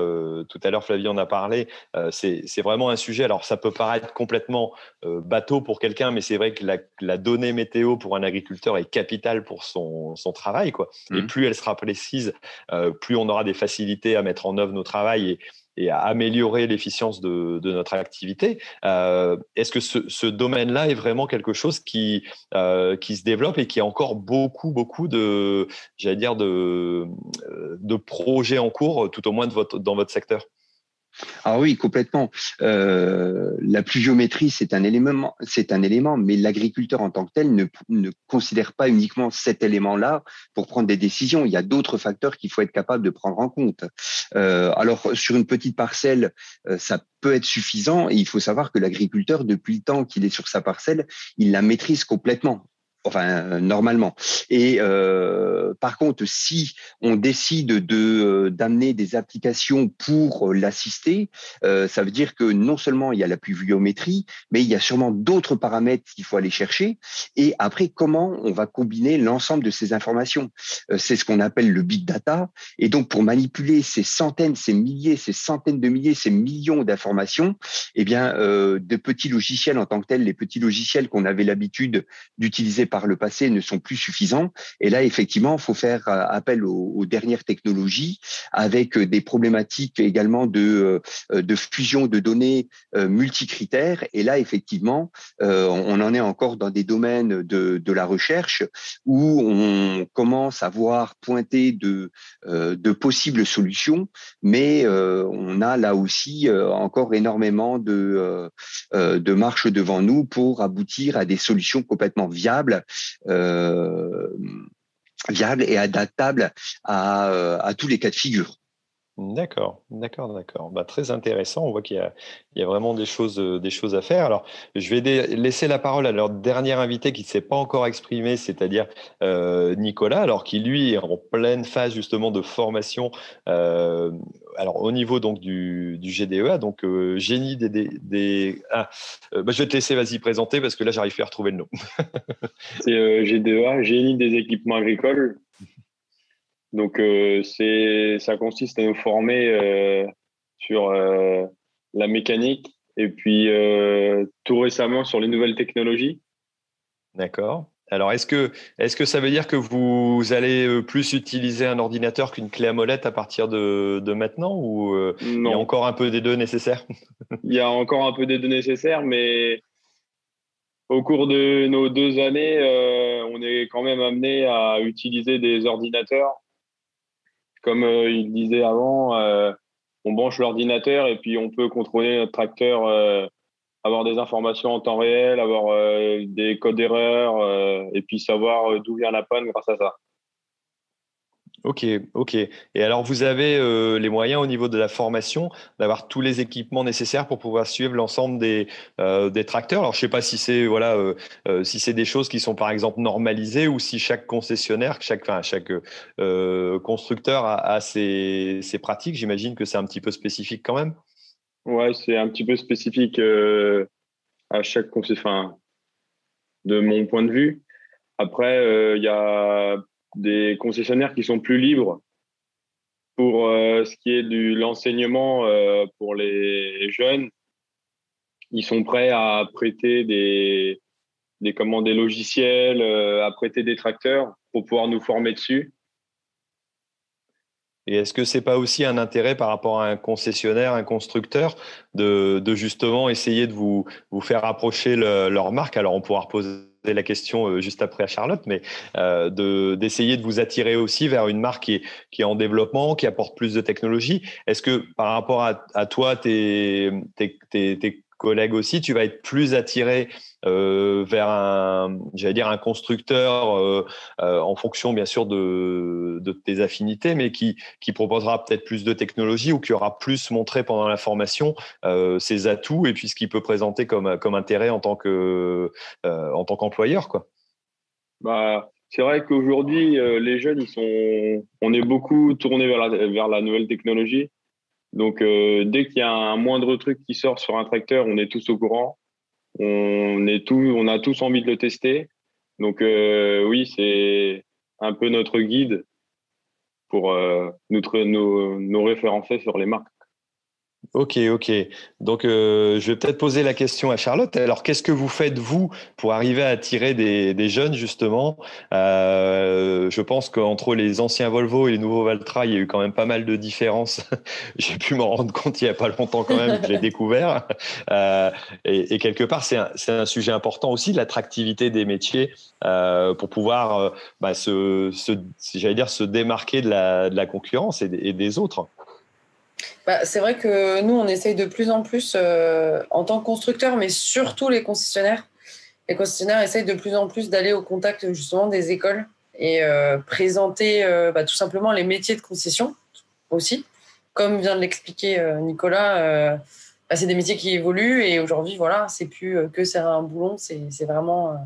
tout à l'heure, Flavie en a parlé. c'est vraiment un sujet. Alors, ça peut paraître complètement bateau pour quelqu'un, mais c'est vrai que la, la, donnée météo pour un agriculteur est capitale pour son, son travail. Quoi. Et mmh. plus elle sera précise, plus on aura des facilités à mettre en œuvre nos travails et, à améliorer l'efficience de, notre activité. Euh, est-ce que ce, domaine-là est vraiment quelque chose qui, euh, qui se développe et qui a encore beaucoup, beaucoup de, j'allais dire, de, de projets en cours, tout au moins de votre, dans votre secteur? Ah oui, complètement. Euh, la pluviométrie, c'est un élément, c'est un élément, mais l'agriculteur en tant que tel ne, ne considère pas uniquement cet élément-là pour prendre des décisions. Il y a d'autres facteurs qu'il faut être capable de prendre en compte. Euh, alors, sur une petite parcelle, euh, ça peut être suffisant et il faut savoir que l'agriculteur, depuis le temps qu'il est sur sa parcelle, il la maîtrise complètement enfin normalement. Et euh, par contre, si on décide de euh, d'amener des applications pour l'assister, euh, ça veut dire que non seulement il y a la pluviométrie, mais il y a sûrement d'autres paramètres qu'il faut aller chercher. Et après, comment on va combiner l'ensemble de ces informations? C'est ce qu'on appelle le big data. Et donc, pour manipuler ces centaines, ces milliers, ces centaines de milliers, ces millions d'informations, eh bien, de petits logiciels en tant que tels, les petits logiciels qu'on avait l'habitude d'utiliser par le passé ne sont plus suffisants. Et là, effectivement, il faut faire euh, appel aux, dernières technologies avec euh, des problématiques également de, euh, de fusion de données multicritères. Et là, effectivement, on en est encore dans des domaines de, de la recherche où on commence à voir pointer de, de possibles solutions, mais on a là aussi encore énormément de, de marches devant nous pour aboutir à des solutions complètement viables viable et adaptable à, euh, à tous les cas de figure. D'accord, d'accord, d'accord. Bah, très intéressant. On voit qu'il y, a, vraiment des choses, euh, des choses à faire. Alors, je vais laisser la parole à leur dernier invité qui ne s'est pas encore exprimé, c'est-à-dire euh, Nicolas, alors qui lui est en pleine phase justement de formation. Euh, alors au niveau donc du, GDEA, donc génie des, des, ah, bah, je vais te laisser vas-y présenter parce que là j'arrive plus à retrouver le nom. *laughs* C'est GDEA, génie des équipements agricoles. Donc, euh, c'est, ça consiste à nous former euh, sur euh, la mécanique et puis tout récemment sur les nouvelles technologies. D'accord. Alors, est-ce que, est-ce que ça veut dire que vous allez plus utiliser un ordinateur qu'une clé à molette à partir de, de maintenant ou il y a encore un peu des deux nécessaires? *laughs* Il y a encore un peu des deux nécessaires, mais au cours de nos deux années, on est quand même amené à utiliser des ordinateurs comme euh, il disait avant, euh, on branche l'ordinateur et puis on peut contrôler notre tracteur, euh, avoir des informations en temps réel, avoir des codes d'erreur et puis savoir d'où vient la panne grâce à ça. Ok, ok. Et alors, vous avez euh, les moyens au niveau de la formation d'avoir tous les équipements nécessaires pour pouvoir suivre l'ensemble des, euh, tracteurs? Alors, je ne sais pas si c'est voilà, euh, si c'est des choses qui sont par exemple normalisées ou si chaque concessionnaire, chaque, enfin, chaque constructeur a, ses, pratiques. J'imagine que c'est un petit peu spécifique quand même. Ouais, c'est un petit peu spécifique à chaque enfin, de mon point de vue. Après, il y a des concessionnaires qui sont plus libres pour ce qui est de l'enseignement pour les jeunes. Ils sont prêts à prêter des, commandes des logiciels, à prêter des tracteurs pour pouvoir nous former dessus. Et est-ce que c'est pas aussi un intérêt par rapport à un concessionnaire, un constructeur, de, justement essayer de vous, vous faire approcher leur marque? Alors on pourra reposer la question euh, juste après à Charlotte, mais euh, d'essayer de, vous attirer aussi vers une marque qui est, qui est en développement, qui apporte plus de technologie. Est-ce que par rapport à, à toi, tes, tes, tes, collègues aussi, tu vas être plus attiré euh, vers un, j'allais dire un constructeur euh, euh, en fonction bien sûr de, tes affinités, mais qui, qui proposera peut-être plus de technologie ou qui aura plus montré pendant la formation ses atouts et puis ce qu'il peut présenter comme, comme intérêt en tant que en tant qu'employeur quoi. Bah, c'est vrai qu'aujourd'hui les jeunes ils sont, on est beaucoup tourné vers la, vers la nouvelle technologie. Donc, dès qu'il y a un moindre truc qui sort sur un tracteur, on est tous au courant on, est on a tous envie de le tester. Donc euh, oui, c'est un peu notre guide pour euh, notre, nos, nos référencer sur les marques. Ok, ok. Donc, euh, je vais peut-être poser la question à Charlotte. Alors, qu'est-ce que vous faites, vous, pour arriver à attirer des, jeunes, justement? Euh, Je pense qu'entre les anciens Volvo et les nouveaux Valtra, il y a eu quand même pas mal de différences. *laughs* J'ai pu m'en rendre compte il n'y a pas longtemps quand même, je l'ai découvert. Euh, et, quelque part, c'est un, sujet important aussi, l'attractivité des métiers pour pouvoir, bah, se, j'allais dire, se démarquer de la, concurrence et des autres. Bah, c'est vrai que nous, on essaye de plus en plus, euh, en tant que constructeur, mais surtout les concessionnaires. Les concessionnaires essayent de plus en plus d'aller au contact justement des écoles et euh, présenter euh, bah, tout simplement les métiers de concession aussi. Comme vient de l'expliquer Nicolas, bah, c'est des métiers qui évoluent et aujourd'hui, voilà, c'est plus que serrer un boulon, c'est vraiment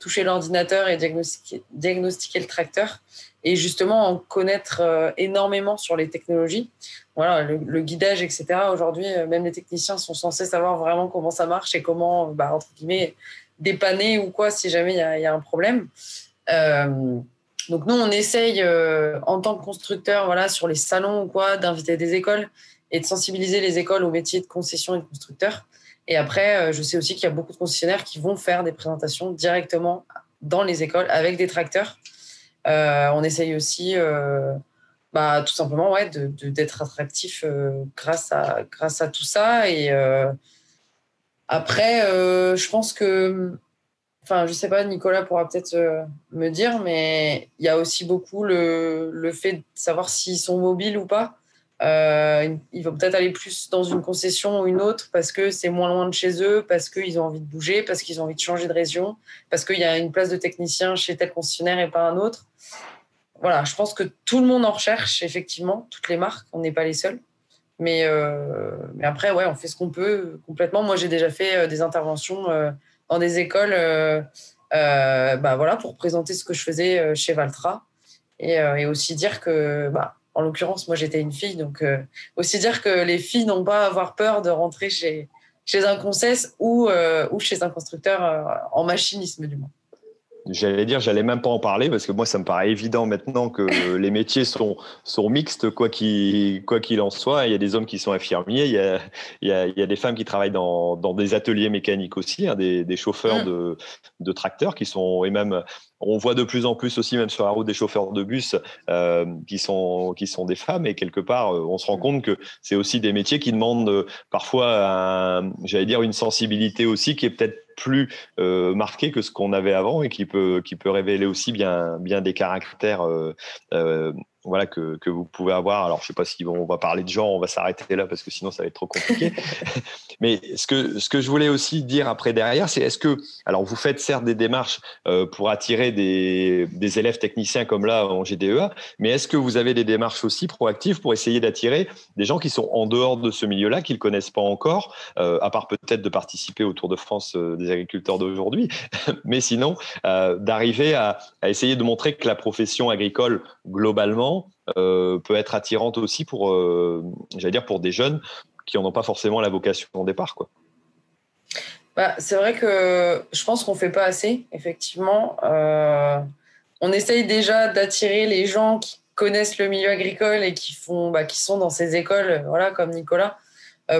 toucher l'ordinateur et diagnostiquer, diagnostiquer le tracteur et justement en connaître énormément sur les technologies voilà, le, guidage, etc. Aujourd'hui, euh, même les techniciens sont censés savoir vraiment comment ça marche et comment, bah, entre guillemets, dépanner ou quoi si jamais il y, a, un problème. Euh, donc nous, on essaye euh, en tant que constructeur, voilà, sur les salons ou quoi, d'inviter des écoles et de sensibiliser les écoles au métier de concession et de constructeur. Et après, je sais aussi qu'il y a beaucoup de concessionnaires qui vont faire des présentations directement dans les écoles avec des tracteurs. On essaye aussi bah, tout simplement ouais, d'être attractif euh, grâce, à, tout ça. Et euh, après, euh, je pense que, enfin, je sais pas, Nicolas pourra peut-être me dire, mais il y a aussi beaucoup le, le fait de savoir s'ils sont mobiles ou pas. Ils vont peut-être aller plus dans une concession ou une autre parce que c'est moins loin de chez eux, parce qu'ils ont envie de bouger, parce qu'ils ont envie de changer de région, parce qu'il y a une place de technicien chez tel concessionnaire et pas un autre voilà, je pense que tout le monde en recherche, effectivement, toutes les marques, on n'est pas les seuls. Mais, euh, après, ouais, on fait ce qu'on peut complètement. Moi, j'ai déjà fait euh, des interventions euh, dans des écoles bah, voilà, pour présenter ce que je faisais chez Valtra. Et, et aussi dire que, bah, en l'occurrence, moi, j'étais une fille. Donc, aussi dire que les filles n'ont pas à avoir peur de rentrer chez, un concess ou, ou chez un constructeur en machinisme, du moins. J'allais dire, j'allais même pas en parler parce que moi, ça me paraît évident maintenant que *coughs* les métiers sont, sont mixtes, quoi qu'il quoi qu'il en soit. Il y a des hommes qui sont infirmiers, il y a, il y a, il y a des femmes qui travaillent dans, dans des ateliers mécaniques aussi, hein, des, des, chauffeurs mmh. de, de tracteurs qui sont, et même, on voit de plus en plus aussi, même sur la route, des chauffeurs de bus euh, qui, sont, qui sont des femmes. Et quelque part, euh, on se rend compte que c'est aussi des métiers qui demandent euh, parfois, j'allais dire, une sensibilité aussi qui est peut-être plus euh, marqué que ce qu'on avait avant et qui peut, qui peut révéler aussi bien, bien des caractères euh, euh, voilà, que, que, vous pouvez avoir. Alors, je sais pas si on va parler de genre, on va s'arrêter là parce que sinon ça va être trop compliqué. *laughs* Mais ce que, ce que je voulais aussi dire après derrière, c'est est-ce que, alors vous faites certes des démarches euh, pour attirer des, des, élèves techniciens comme là en GDEA, mais est-ce que vous avez des démarches aussi proactives pour essayer d'attirer des gens qui sont en dehors de ce milieu-là, qui ne le connaissent pas encore, euh, à part peut-être de participer au Tour de France euh, des agriculteurs d'aujourd'hui, *laughs* mais sinon d'arriver à, à essayer de montrer que la profession agricole globalement euh, peut être attirante aussi pour, euh, j'allais dire, pour des jeunes qui n'en ont pas forcément la vocation au départ. Quoi. bah, C'est vrai que je pense qu'on ne fait pas assez, effectivement. Euh, on essaye déjà d'attirer les gens qui connaissent le milieu agricole et qui, font, bah, qui sont dans ces écoles, voilà, comme Nicolas,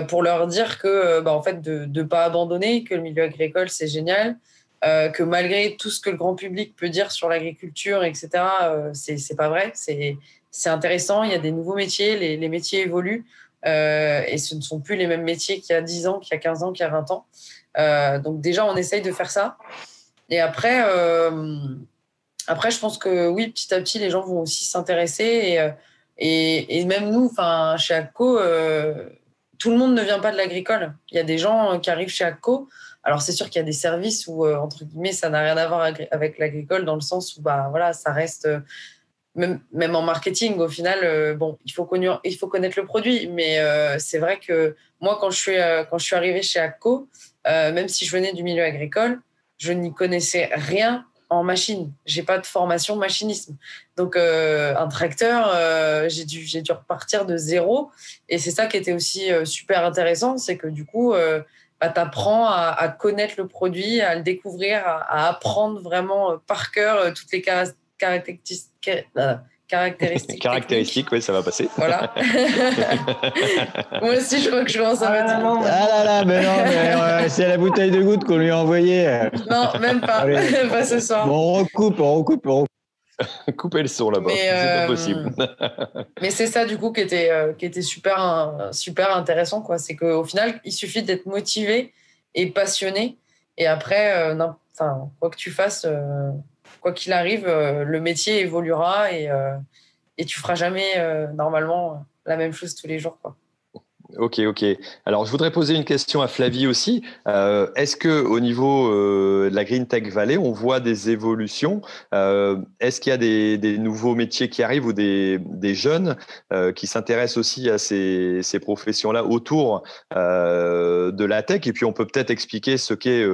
pour leur dire que, bah, en fait, de ne pas abandonner, que le milieu agricole, c'est génial, euh, que malgré tout ce que le grand public peut dire sur l'agriculture, etc., euh, c'est pas vrai. C'est intéressant, il y a des nouveaux métiers, les, les métiers évoluent. Euh, et ce ne sont plus les mêmes métiers qu'il y a 10 ans, qu'il y a 15 ans, qu'il y a 20 ans. Euh, donc déjà, on essaye de faire ça. Et après, après, je pense que oui, petit à petit, les gens vont aussi s'intéresser. Et, et, et, même nous, chez ACCO, tout le monde ne vient pas de l'agricole. Il y a des gens qui arrivent chez ACCO. Alors, c'est sûr qu'il y a des services où, entre guillemets, ça n'a rien à voir avec l'agricole, dans le sens où bah, voilà, ça reste même, même en marketing, au final, euh, bon, il faut, connaître, il faut connaître le produit. Mais euh, c'est vrai que moi, quand je suis, euh, quand je suis arrivée chez ACCO, même si je venais du milieu agricole, je n'y connaissais rien en machine. J'ai pas de formation machinisme. Donc, un tracteur, j'ai dû, dû repartir de zéro. Et c'est ça qui était aussi super intéressant, c'est que du coup, bah, tu apprends à, à, connaître le produit, à le découvrir, à, à apprendre vraiment par cœur toutes les caractéristiques *laughs* caractéristiques. Caractéristiques, caractéristiques oui, ça va passer. Voilà. *laughs* Moi aussi, je crois que je commence à mettre. Ah, ah là là, mais non, mais *laughs* c'est la bouteille de goutte qu'on lui a envoyée. Non, même pas. pas ce soir. Bon, on recoupe, on recoupe, on recoupe. *laughs* Couper le son là-bas, c'est pas euh, possible. *laughs* mais c'est ça du coup qui était, euh, qui était super, super intéressant. quoi. C'est qu'au final, il suffit d'être motivé et passionné. Et après, euh, quoi que tu fasses, quoi qu'il arrive, euh, le métier évoluera et, euh, et tu feras jamais euh, normalement la même chose tous les jours. Quoi. Ok, ok. Alors, je voudrais poser une question à Flavie aussi. Euh, Est-ce que au niveau euh, de la Green Tech Valley, on voit des évolutions? Euh, Est-ce qu'il y a des, nouveaux métiers qui arrivent ou des, jeunes qui s'intéressent aussi à ces, professions-là autour de la tech? Et puis, on peut peut-être expliquer ce qu'est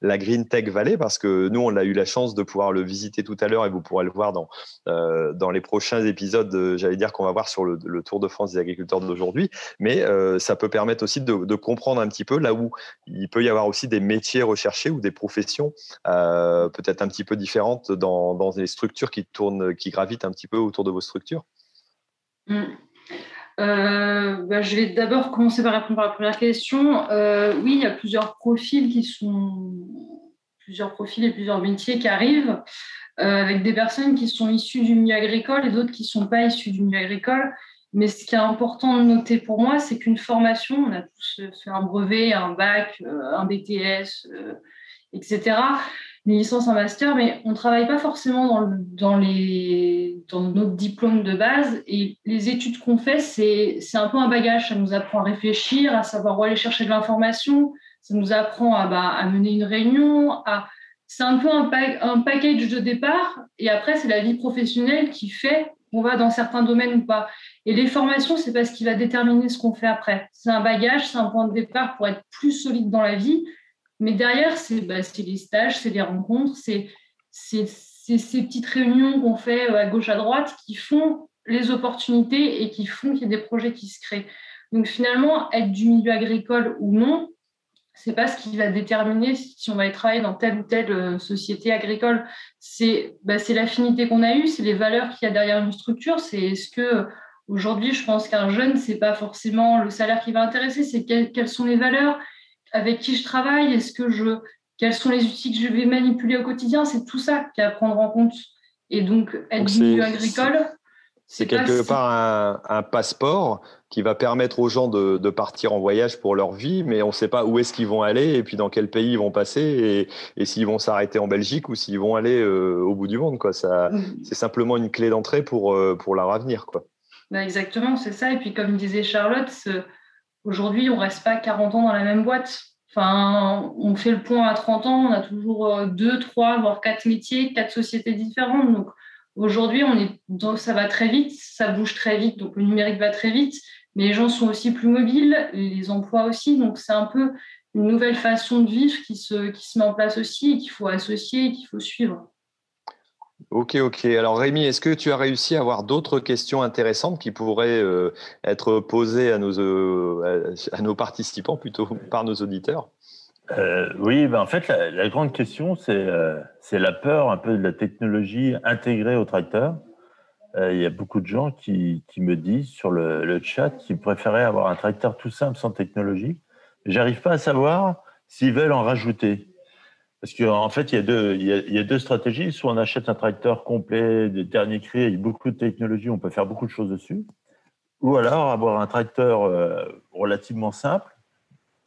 la Green Tech Valley parce que nous, on a eu la chance de pouvoir le visiter tout à l'heure et vous pourrez le voir dans dans les prochains épisodes. J'allais dire qu'on va voir sur le, le, Tour de France des agriculteurs d'aujourd'hui, mais euh, ça peut permettre aussi de, comprendre un petit peu là où il peut y avoir aussi des métiers recherchés ou des professions euh, peut-être un petit peu différentes dans, dans les structures qui tournent, qui gravitent un petit peu autour de vos structures. Mm. Euh, bah, je vais d'abord commencer par répondre à la première question. oui, il y a plusieurs profils qui sont plusieurs profils et plusieurs métiers qui arrivent avec des personnes qui sont issues du milieu agricole et d'autres qui ne sont pas issues du milieu agricole. Mais ce qui est important de noter pour moi, c'est qu'une formation, on a tous fait un brevet, un bac, euh, un BTS, euh, etc., une licence, un master, mais on ne travaille pas forcément dans, dans, les, dans notre diplôme de base. Et les études qu'on fait, c'est un peu un bagage. Ça nous apprend à réfléchir, à savoir où aller chercher de l'information. Ça nous apprend à, bah, à mener une réunion. C'est un peu un package de départ. Et après, c'est la vie professionnelle qui fait on va dans certains domaines ou pas. Et les formations, c'est pas ce qui va déterminer ce qu'on fait après. C'est un bagage, c'est un point de départ pour être plus solide dans la vie. Mais derrière, c'est bah, les stages, c'est les rencontres, c'est ces petites réunions qu'on fait euh, à gauche, à droite qui font les opportunités et qui font qu'il y ait des projets qui se créent. Donc finalement, être du milieu agricole ou non, c'est pas ce qui va déterminer si on va travailler dans telle ou telle euh, société agricole. C'est bah, l'affinité qu'on a eue, c'est les valeurs qu'il y a derrière une structure. C'est ce que aujourd'hui, je pense qu'un jeune, c'est pas forcément le salaire qui va intéresser, c'est quelles sont les valeurs, avec qui je travaille, est-ce que je, quels sont les outils que je vais manipuler au quotidien. C'est tout ça qu'il y a à prendre en compte. Et donc, être du milieu agricole, c'est quelque part un, passeport qui va permettre aux gens de, partir en voyage pour leur vie, mais on ne sait pas où est-ce qu'ils vont aller et puis dans quel pays ils vont passer et, s'ils vont s'arrêter en Belgique ou s'ils vont aller euh, au bout du monde. Quoi. Ça, mm. C'est simplement une clé d'entrée pour, euh, pour leur avenir. Quoi. Bah, exactement, c'est ça. Et puis comme disait Charlotte, aujourd'hui, on ne reste pas 40 ans dans la même boîte. Enfin, on fait le point à 30 ans, on a toujours 2, euh, 3, voire 4 métiers, 4 sociétés différentes. Donc, Aujourd'hui, on est, ça va très vite, ça bouge très vite, donc le numérique va très vite, mais les gens sont aussi plus mobiles, les emplois aussi, donc c'est un peu une nouvelle façon de vivre qui se, qui se met en place aussi qu'il faut associer qu'il faut suivre. Ok, ok. Alors Rémi, est-ce que tu as réussi à avoir d'autres questions intéressantes qui pourraient euh, être posées à nos, euh, à nos participants plutôt par nos auditeurs? Euh, oui, ben en fait, la, grande question, euh, c'est la peur un peu de la technologie intégrée au tracteur. Euh, il y a beaucoup de gens qui, qui me disent sur le, le chat qu'ils préféraient avoir un tracteur tout simple sans technologie. J'arrive pas à savoir s'ils veulent en rajouter. Parce qu'en en fait, il y, a deux, il, y a, il y, a, deux stratégies. Soit on achète un tracteur complet, des derniers cris, avec beaucoup de technologie, on peut faire beaucoup de choses dessus. Ou alors avoir un tracteur relativement simple,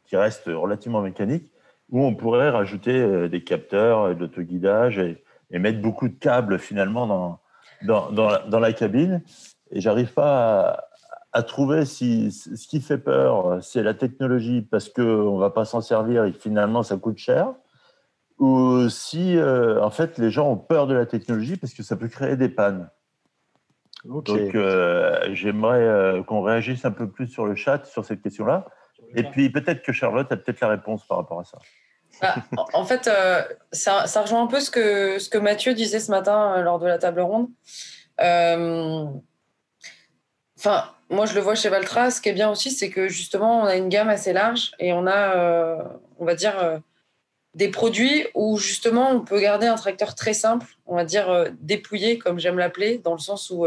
qui reste relativement mécanique, où on pourrait rajouter euh, des capteurs, de l'autoguidage et, et, mettre beaucoup de câbles finalement dans, dans, dans, la, dans la, cabine. Et j'arrive pas à, à, trouver si ce qui fait peur, c'est la technologie parce qu'on ne va pas s'en servir et que finalement ça coûte cher, ou si euh, en fait les gens ont peur de la technologie parce que ça peut créer des pannes. Okay. Donc euh, j'aimerais euh, qu'on réagisse un peu plus sur le chat sur cette question-là. Et puis peut-être que Charlotte a peut-être la réponse par rapport à ça. Bah, en fait, euh, ça, ça, rejoint un peu ce que, ce que Mathieu disait ce matin euh, lors de la table ronde. Euh, enfin, moi, je le vois chez Valtra. Ce qui est bien aussi, c'est que justement, on a une gamme assez large et on a, on va dire, des produits où justement, on peut garder un tracteur très simple, on va dire dépouillé, comme j'aime l'appeler, dans le sens où,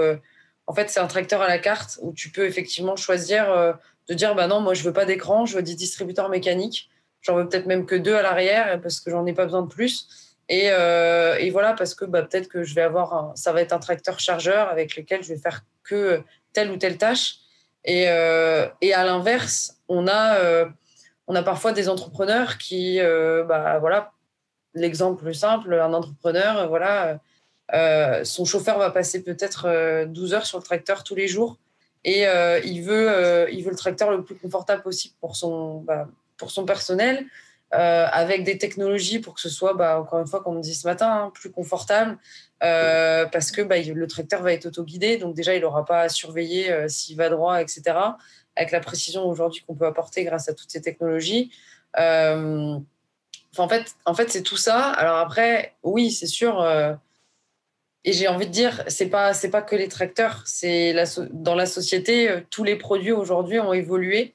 en fait, c'est un tracteur à la carte où tu peux effectivement choisir de dire, bah non, moi, je veux pas d'écran, je veux des distributeurs mécaniques. J'en veux peut-être même que deux à l'arrière parce que j'en ai pas besoin de plus. Et, euh, et voilà, parce que bah, peut-être que je vais avoir ça va être un tracteur chargeur avec lequel je vais faire que telle ou telle tâche. Et, euh, et à l'inverse, on a, euh, on a parfois des entrepreneurs qui, bah, voilà, l'exemple simple, un entrepreneur, voilà, son chauffeur va passer peut-être 12 heures sur le tracteur tous les jours et il, veut, il veut le tracteur le plus confortable possible pour son, bah, pour son personnel, euh, avec des technologies pour que ce soit, bah, encore une fois, comme on dit ce matin, hein, plus confortable, euh, parce que bah, le tracteur va être autoguidé, donc déjà, il n'aura pas à surveiller euh, s'il va droit, etc., avec la précision aujourd'hui qu'on peut apporter grâce à toutes ces technologies. Euh, en fait, en fait c'est tout ça. Alors après, oui, c'est sûr. Euh, et j'ai envie de dire, c'est pas c'est pas que les tracteurs, c'est la, dans la société, tous les produits aujourd'hui ont évolué.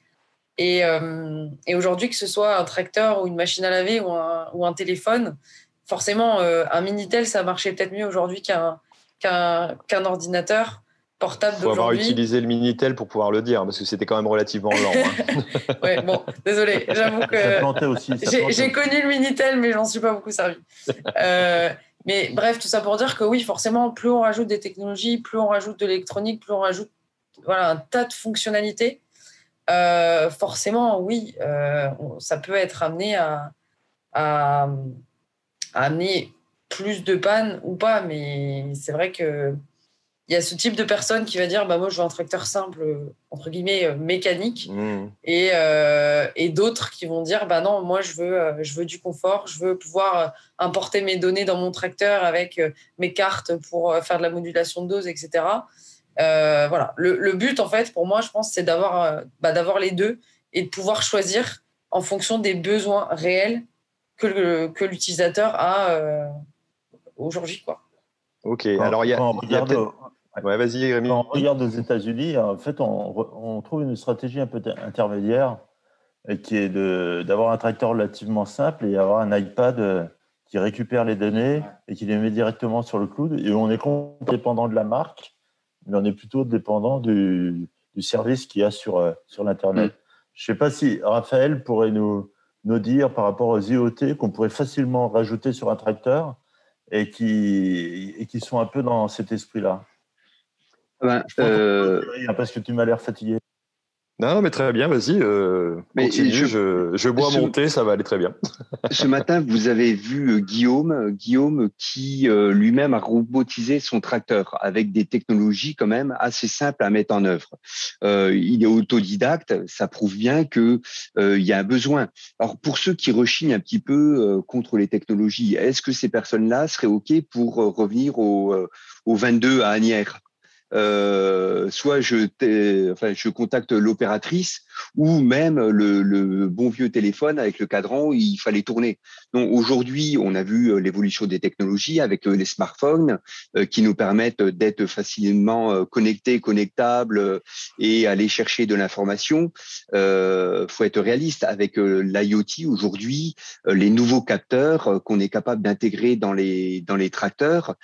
Et, euh, et aujourd'hui, que ce soit un tracteur ou une machine à laver ou un, ou un téléphone, forcément, euh, un Minitel, ça marchait peut-être mieux aujourd'hui qu'un qu'un qu'un ordinateur portable d'aujourd'hui. Il faut avoir utilisé le Minitel pour pouvoir le dire, parce que c'était quand même relativement lent. Hein. *laughs* ouais, bon, désolé, j'avoue que j'ai connu le Minitel, mais j'en suis pas beaucoup servi. euh, mais bref, tout ça pour dire que oui, forcément, plus on rajoute des technologies, plus on rajoute de l'électronique, plus on rajoute voilà, un tas de fonctionnalités euh, forcément, oui, euh, ça peut être amené à, à, à, amener plus de pannes ou pas, mais c'est vrai que il y a ce type de personne qui va dire bah moi je veux un tracteur simple entre guillemets euh, mécanique mmh. et, euh, et d'autres qui vont dire bah non moi je veux euh, je veux du confort je veux pouvoir importer mes données dans mon tracteur avec mes cartes pour faire de la modulation de dose etc euh, voilà. Le, le, but, en fait, pour moi, je pense, c'est d'avoir euh, bah, d'avoir les deux et de pouvoir choisir en fonction des besoins réels que, le, que l'utilisateur a euh, aujourd'hui. Quoi. Ok, alors il y a. Regarde, ouais, vas-y, Rémi. Quand on regarde aux États-Unis, en fait, on, on, trouve une stratégie un peu intermédiaire qui est d'avoir un tracteur relativement simple et avoir un iPad qui récupère les données et qui les met directement sur le cloud. Et on est dépendant de la marque mais on est plutôt dépendant du, du service qu'il y a sur, euh, sur l'Internet. Mm. Je ne sais pas si Raphaël pourrait nous, nous dire par rapport aux IoT qu'on pourrait facilement rajouter sur un tracteur et qui, et qui sont un peu dans cet esprit-là. Ben, euh... Parce que tu m'as l'air fatigué. Non, mais très bien, vas-y. Euh, continue, je, je, je, bois ce, mon thé, ça va aller très bien. *laughs* ce matin, vous avez vu euh, Guillaume, Guillaume qui euh, lui-même a robotisé son tracteur avec des technologies quand même assez simples à mettre en œuvre. Euh, il est autodidacte, ça prouve bien que euh, il y a un besoin. Alors pour ceux qui rechignent un petit peu euh, contre les technologies, est-ce que ces personnes-là seraient ok pour revenir au, au 22 à Agnières euh, soit je, contacte l'opératrice ou même le, bon vieux téléphone avec le cadran où il fallait tourner. Aujourd'hui, on a vu euh, l'évolution des technologies avec euh, les smartphones qui nous permettent d'être facilement connectés, connectables et aller chercher de l'information. Euh, faut être réaliste avec l'IoT aujourd'hui, les nouveaux capteurs qu'on est capable d'intégrer dans les tracteurs.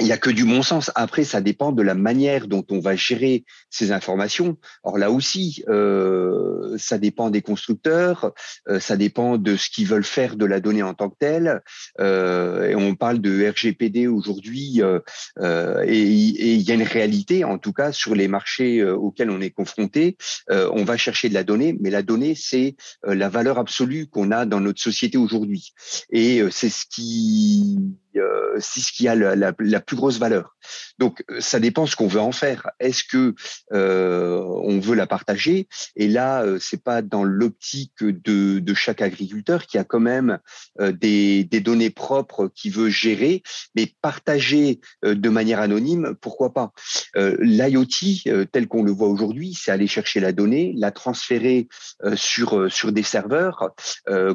Il n'y a que du bon sens. Après, ça dépend de la manière dont on va gérer ces informations. Or là aussi, euh, ça dépend des constructeurs, euh, ça dépend de ce qu'ils veulent faire de la donnée en tant que telle. Euh, et on parle de RGPD aujourd'hui, euh, euh, et il y a une réalité, en tout cas sur les marchés euh, auxquels on est confronté. on va chercher de la donnée, mais la donnée, c'est la valeur absolue qu'on a dans notre société aujourd'hui, et c'est ce qui euh, c'est ce qui a la, plus grosse valeur. Donc, euh, ça dépend ce qu'on veut en faire. Est-ce que euh, on veut la partager? Et là, c'est pas dans l'optique de, chaque agriculteur qui a quand même des, des, données propres qu'il veut gérer, mais partager de manière anonyme, pourquoi pas? L'IoT, tel qu'on le voit aujourd'hui, c'est aller chercher la donnée, la transférer sur sur des serveurs.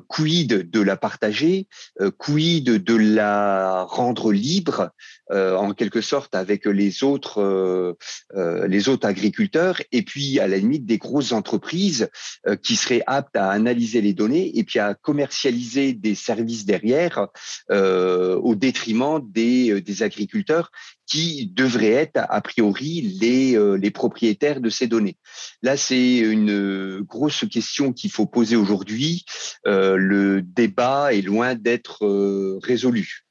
quid de la partager Quid de la rendre libre euh, en quelque sorte avec les autres euh, euh, les autres agriculteurs et puis à la limite des grosses entreprises qui seraient aptes à analyser les données et puis à commercialiser des services derrière au détriment des, des agriculteurs qui devraient être a priori les, les propriétaires de ces données. Là, c'est une grosse question qu'il faut poser aujourd'hui. le débat est loin d'être résolu.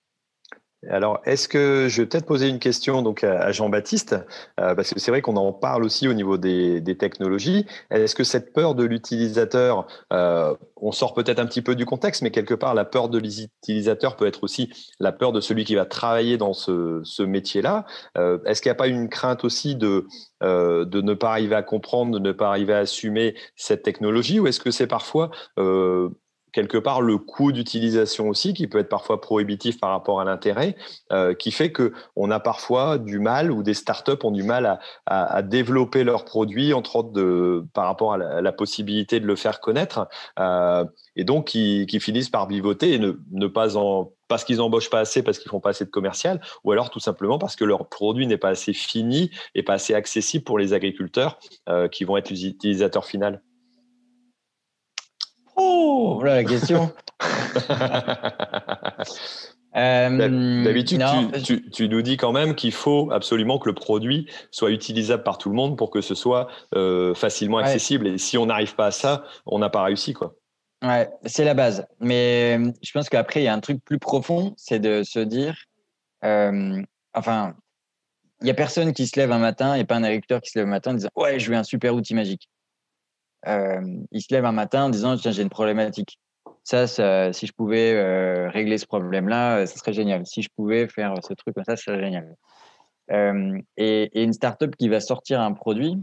Alors, est-ce que je vais peut-être poser une question donc à Jean-Baptiste, euh, parce que c'est vrai qu'on en parle aussi au niveau des, technologies. Est-ce que cette peur de l'utilisateur, euh, on sort peut-être un petit peu du contexte, mais quelque part, la peur de l'utilisateur peut être aussi la peur de celui qui va travailler dans ce, métier-là. Euh, est-ce qu'il n'y a pas une crainte aussi de, de ne pas arriver à comprendre, de ne pas arriver à assumer cette technologie, ou est-ce que c'est parfois quelque part le coût d'utilisation aussi, qui peut être parfois prohibitif par rapport à l'intérêt, euh, qui fait que on a parfois du mal ou des startups ont du mal à, développer leurs produits, entre autres de, par rapport à la, possibilité de le faire connaître, euh, et donc qui, finissent par bivoter et ne, ne pas en parce qu'ils embauchent pas assez, parce qu'ils font pas assez de commercial, ou alors tout simplement parce que leur produit n'est pas assez fini et pas assez accessible pour les agriculteurs euh, qui vont être les utilisateurs finaux. Oh, voilà la question. *laughs* *laughs* Euh, d'habitude, tu, tu, nous dis quand même qu'il faut absolument que le produit soit utilisable par tout le monde pour que ce soit euh, facilement accessible. Et si on n'arrive pas à ça, on n'a pas réussi. Quoi. Ouais, c'est la base. Mais euh, je pense qu'après, il y a un truc plus profond, c'est de se dire, enfin, il n'y a personne qui se lève un matin, et pas un agriculteur qui se lève un matin en disant, ouais, je veux un super outil magique il se lève un matin en disant tiens j'ai une problématique. Ça, si je pouvais euh, régler ce problème-là, euh, ça serait génial. Si je pouvais faire ce truc comme ça, ça serait génial. Euh, et, et, une startup qui va sortir un produit,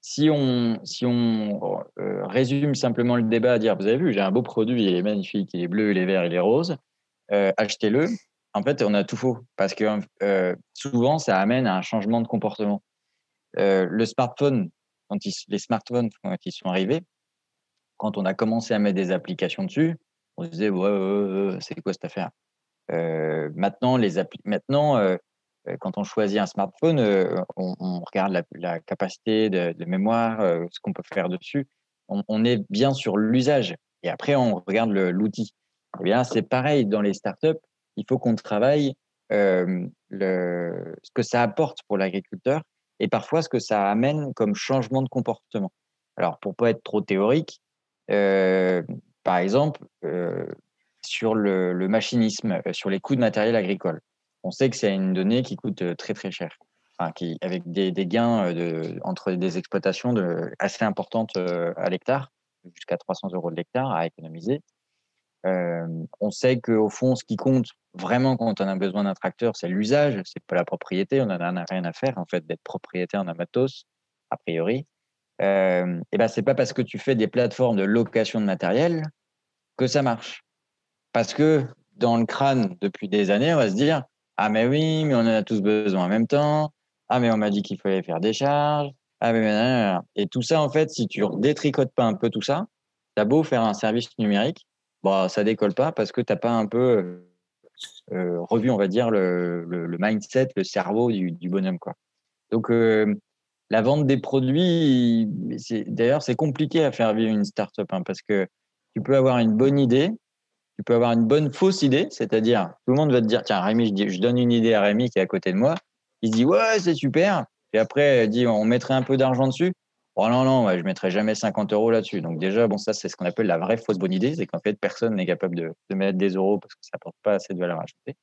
si on, si on euh, résume simplement le débat à dire, vous avez vu, j'ai un beau produit, il est magnifique, il est bleu, il est vert, il est rose, euh, achetez-le. En fait, on a tout faux parce que euh, souvent, ça amène à un changement de comportement. le smartphone, quand les smartphones, quand ils sont arrivés, quand on a commencé à mettre des applications dessus, on se disait, ouais, c'est quoi cette affaire? Euh, Maintenant, les maintenant euh, euh, quand on choisit un smartphone, on, regarde la, capacité de, mémoire, ce qu'on peut faire dessus. On, est bien sur l'usage. Et après, on regarde l'outil. Eh bien, c'est pareil dans les startups. Il faut qu'on travaille le, ce que ça apporte pour l'agriculteur et parfois ce que ça amène comme changement de comportement. Alors, pour pas être trop théorique, euh, par exemple, euh, sur le, machinisme, euh, sur les coûts de matériel agricole, on sait que c'est une donnée qui coûte très très cher, avec des, gains de, entre des exploitations assez importantes à l'hectare, jusqu'à 300 euros de l'hectare à économiser. On sait qu'au fond, ce qui compte vraiment quand on a besoin d'un tracteur, c'est l'usage, c'est pas la propriété. On n'en a rien à faire en fait d'être propriétaire d'un matos, a priori. Euh, et ben c'est pas parce que tu fais des plateformes de location de matériel que ça marche. Parce que dans le crâne depuis des années, on va se dire Ah, mais oui, mais on en a tous besoin en même temps. Ah, mais on m'a dit qu'il fallait faire des charges. Ah, mais Et tout ça, en fait, si tu détricotes pas un peu tout ça, tu as beau faire un service numérique, bah, ça décolle pas parce que tu n'as pas un peu euh, revu, on va dire, le, le, mindset, le cerveau du, du bonhomme. Quoi. Donc, euh, la vente des produits, d'ailleurs, c'est compliqué à faire vivre une startup hein, parce que tu peux avoir une bonne idée, tu peux avoir une bonne fausse idée, c'est-à-dire tout le monde va te dire tiens Rémi, je, je, donne une idée à Rémi qui est à côté de moi, il se dit ouais c'est super, et après il dit on mettrait un peu d'argent dessus. Oh non non, je mettrai jamais 50 euros là-dessus. Donc déjà bon ça c'est ce qu'on appelle la vraie fausse bonne idée, c'est qu'en fait personne n'est capable de, mettre des euros parce que ça apporte pas assez de valeur ajoutée.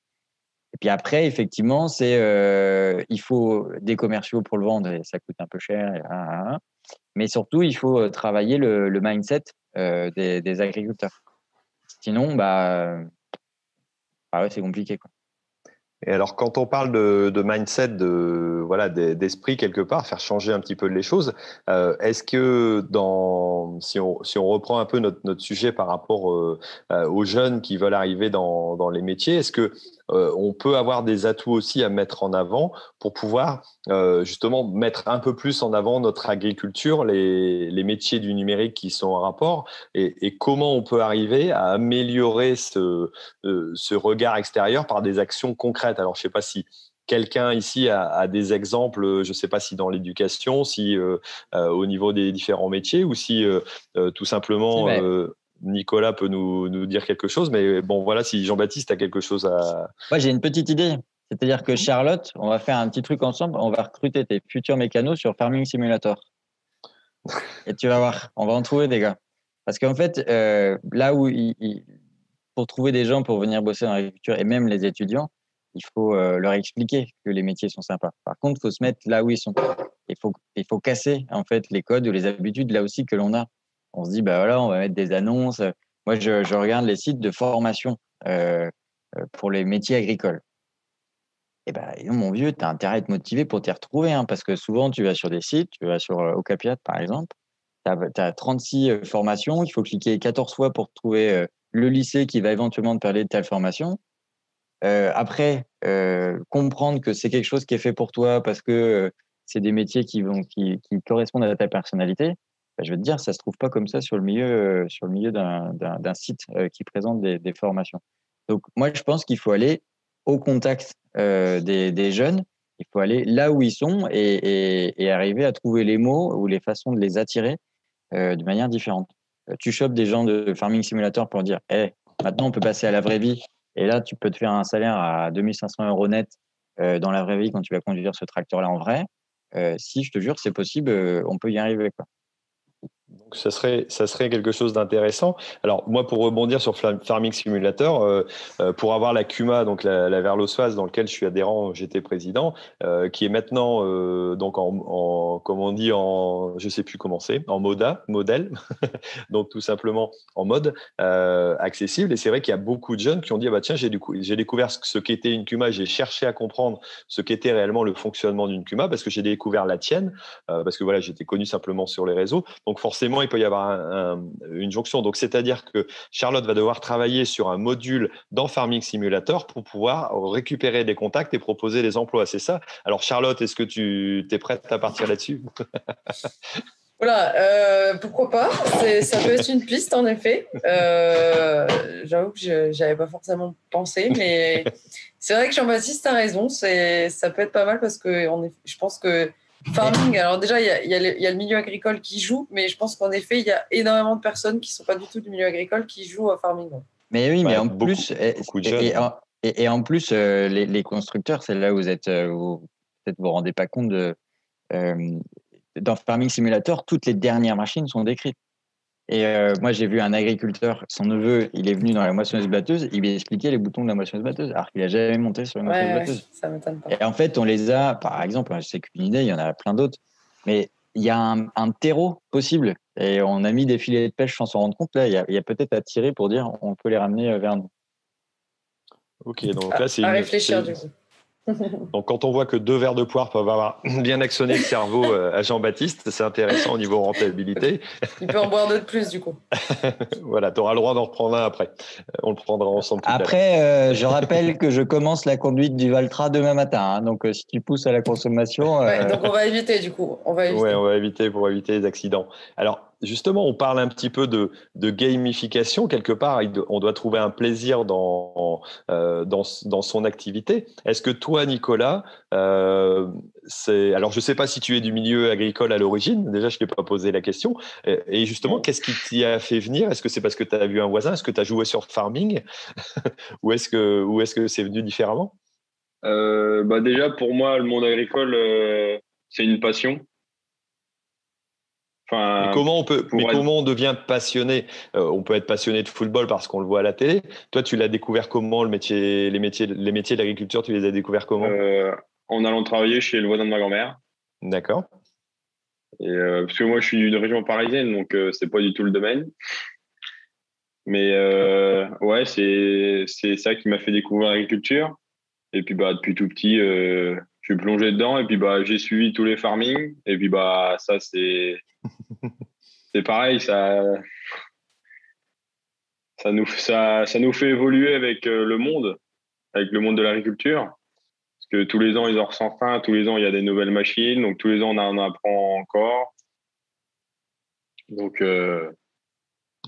Et puis après, effectivement, c'est euh, il faut des commerciaux pour le vendre et ça coûte un peu cher. Mais surtout, il faut euh, travailler le, mindset euh, des, agriculteurs. Sinon, bah, bah ouais, c'est compliqué. Quoi. Et alors, quand on parle de, mindset, de voilà, d'esprit quelque part, faire changer un petit peu les choses, euh, est-ce que dans, si on, si on reprend un peu notre, notre sujet par rapport euh, aux jeunes qui veulent arriver dans, dans les métiers, est-ce que euh, on peut avoir des atouts aussi à mettre en avant pour pouvoir euh, justement mettre un peu plus en avant notre agriculture, les, les métiers du numérique qui sont en rapport, et, et comment on peut arriver à améliorer ce, euh, ce regard extérieur par des actions concrètes. Alors, je ne sais pas si quelqu'un ici a, a, des exemples, je ne sais pas si dans l'éducation, si euh, euh, au niveau des différents métiers, ou si euh, tout simplement Nicolas peut nous, nous, dire quelque chose. Mais bon, voilà, si Jean-Baptiste a quelque chose à. Moi, j'ai une petite idée. C'est-à-dire que Charlotte, on va faire un petit truc ensemble. On va recruter tes futurs mécanos sur Farming Simulator. Et tu vas voir, on va en trouver des gars. Parce qu'en fait, euh, là où pour trouver des gens pour venir bosser dans l'agriculture et même les étudiants, il faut euh, leur expliquer que les métiers sont sympas. Par contre, il faut se mettre là où ils sont. Il faut, il faut casser en fait les codes ou les habitudes là aussi que l'on a on se dit, bah voilà, on va mettre des annonces. Moi, je, regarde les sites de formation euh, euh, pour les métiers agricoles. Et ben, mon vieux, tu as intérêt à être motivé pour t'y retrouver, hein, parce que souvent, tu vas sur des sites, tu vas sur euh, Ocapiat, par exemple, tu as, 36 formations, il faut cliquer 14 fois pour trouver le lycée qui va éventuellement te parler de telle formation. après, comprendre que c'est quelque chose qui est fait pour toi parce que c'est des métiers qui, vont, qui correspondent à ta personnalité. Bah, je vais te dire, ça se trouve pas comme ça sur le milieu, euh, sur milieu d'un site euh, qui présente des, formations. Donc, moi, je pense qu'il faut aller au contact euh, des, jeunes. Il faut aller là où ils sont et, arriver à trouver les mots ou les façons de les attirer euh, de manière différente. Tu chopes des gens de Farming Simulator pour dire, hey, maintenant, on peut passer à la vraie vie. Et là, tu peux te faire un salaire à 2500 euros net dans la vraie vie quand tu vas conduire ce tracteur-là en vrai. si, je te jure, c'est possible, on peut y arriver. Quoi. Ça serait, ça serait quelque chose d'intéressant. Alors, moi, pour rebondir sur Farming Simulator, euh, euh, pour avoir la CUMA, donc la, la Verlosphase, dans lequel je suis adhérent, j'étais président, euh, qui est maintenant, donc en, comme on dit, en, je sais plus comment en MODA, modèle, *laughs* donc tout simplement en mode accessible. Et c'est vrai qu'il y a beaucoup de jeunes qui ont dit, ah bah tiens, j'ai découvert ce qu'était une CUMA, j'ai cherché à comprendre ce qu'était réellement le fonctionnement d'une CUMA, parce que j'ai découvert la tienne, parce que voilà, j'étais connu simplement sur les réseaux. Donc, forcément, forcément, il peut y avoir un, une jonction. Donc, c'est-à-dire que Charlotte va devoir travailler sur un module dans Farming Simulator pour pouvoir récupérer des contacts et proposer des emplois. C'est ça? Alors, Charlotte, est-ce que tu es prête à partir là-dessus? *laughs* Voilà, euh, pourquoi pas? Ça peut être une piste, en effet. Euh, J'avoue que je n'avais pas forcément pensé, mais *laughs* c'est vrai que Jean-Baptiste a raison. Ça peut être pas mal parce que on est, je pense que Farming, alors déjà, il y, y, y a, le milieu agricole qui joue, mais je pense qu'en effet, il y a énormément de personnes qui ne sont pas du tout du milieu agricole qui jouent au farming. Mais oui, mais en plus, et, et, en plus, euh, les, les, constructeurs, c'est là où vous êtes, euh, vous, peut-être vous rendez pas compte de, euh, dans Farming Simulator, toutes les dernières machines sont décrites. Et euh, moi, j'ai vu un agriculteur, son neveu, il est venu dans la moissonneuse batteuse, il lui expliqué les boutons de la moissonneuse batteuse, alors qu'il n'a jamais monté sur une moissonneuse batteuse. ça m'étonne pas. Et en fait, on les a, par exemple, je sais qu'une idée, il y en a plein d'autres, mais il y a un, un, terreau possible. Et on a mis des filets de pêche sans s'en rendre compte. Là, il y a, a peut-être à tirer pour dire on peut les ramener euh, vers nous. Ok, donc là, c'est. À, réfléchir, du coup. *laughs* Donc, quand on voit que deux verres de poire peuvent avoir *clears throat* bien actionné le cerveau euh, à Jean-Baptiste, c'est intéressant au niveau rentabilité. *laughs* Il peut en boire deux de plus, du coup. *laughs* voilà, tu auras le droit d'en reprendre un après. Euh, on le prendra ensemble. après, euh, je rappelle que je commence la conduite du Valtra demain matin. Hein. donc, si tu pousses à la consommation. donc, on va éviter, du coup. On va éviter. Ouais, on va éviter pour éviter les accidents. Alors, justement, on parle un petit peu de, gamification. Quelque part, on doit trouver un plaisir dans, euh, dans, son activité. Est-ce que toi, Nicolas, euh, c'est alors je ne sais pas si tu es du milieu agricole à l'origine. Déjà, je ne t'ai pas posé la question. Et, justement, qu'est-ce qui t'y a fait venir? Est-ce que c'est parce que tu as vu un voisin? Est-ce que tu as joué sur farming? *laughs* Ou est-ce que que c'est venu différemment? Euh, bah déjà, pour moi, le monde agricole, c'est une passion mais comment on peut, mais comment on devient passionné euh, On peut être passionné de football parce qu'on le voit à la télé. Toi, tu l'as découvert comment le métier, les métiers, les métiers de l'agriculture Tu les as découverts comment? Euh, En allant travailler chez le voisin de ma grand-mère. D'accord. Euh, parce que moi, je suis d'une région parisienne, donc c'est pas du tout le domaine. Mais ouais, c'est c'est ça qui m'a fait découvrir l'agriculture. Et puis bah depuis tout petit, je suis plongé dedans. Et puis bah j'ai suivi tous les farming. Et puis bah ça c'est *laughs* c'est pareil, ça, ça, nous, ça, ça nous fait évoluer avec euh, le monde, avec le monde de l'agriculture. Parce que tous les ans, ils en ressentent un, tous les ans, il y a des nouvelles machines, donc tous les ans, on en apprend encore. Donc, euh,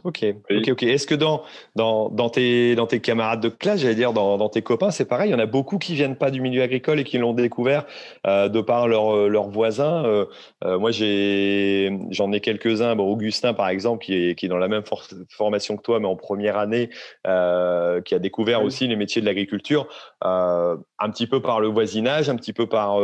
Ok, ok, ok. Est-ce que dans, dans, dans, tes, dans tes camarades de classe, j'allais dire, dans, dans, tes copains, c'est pareil, il y en a beaucoup qui viennent pas du milieu agricole et qui l'ont découvert euh, de par leurs leur voisins. Euh, euh, moi, j'ai, j'en ai quelques-uns. Bon, Augustin, par exemple, qui est, qui est dans la même formation que toi, mais en première année, qui a découvert aussi les métiers de l'agriculture, un petit peu par le voisinage, un petit peu par,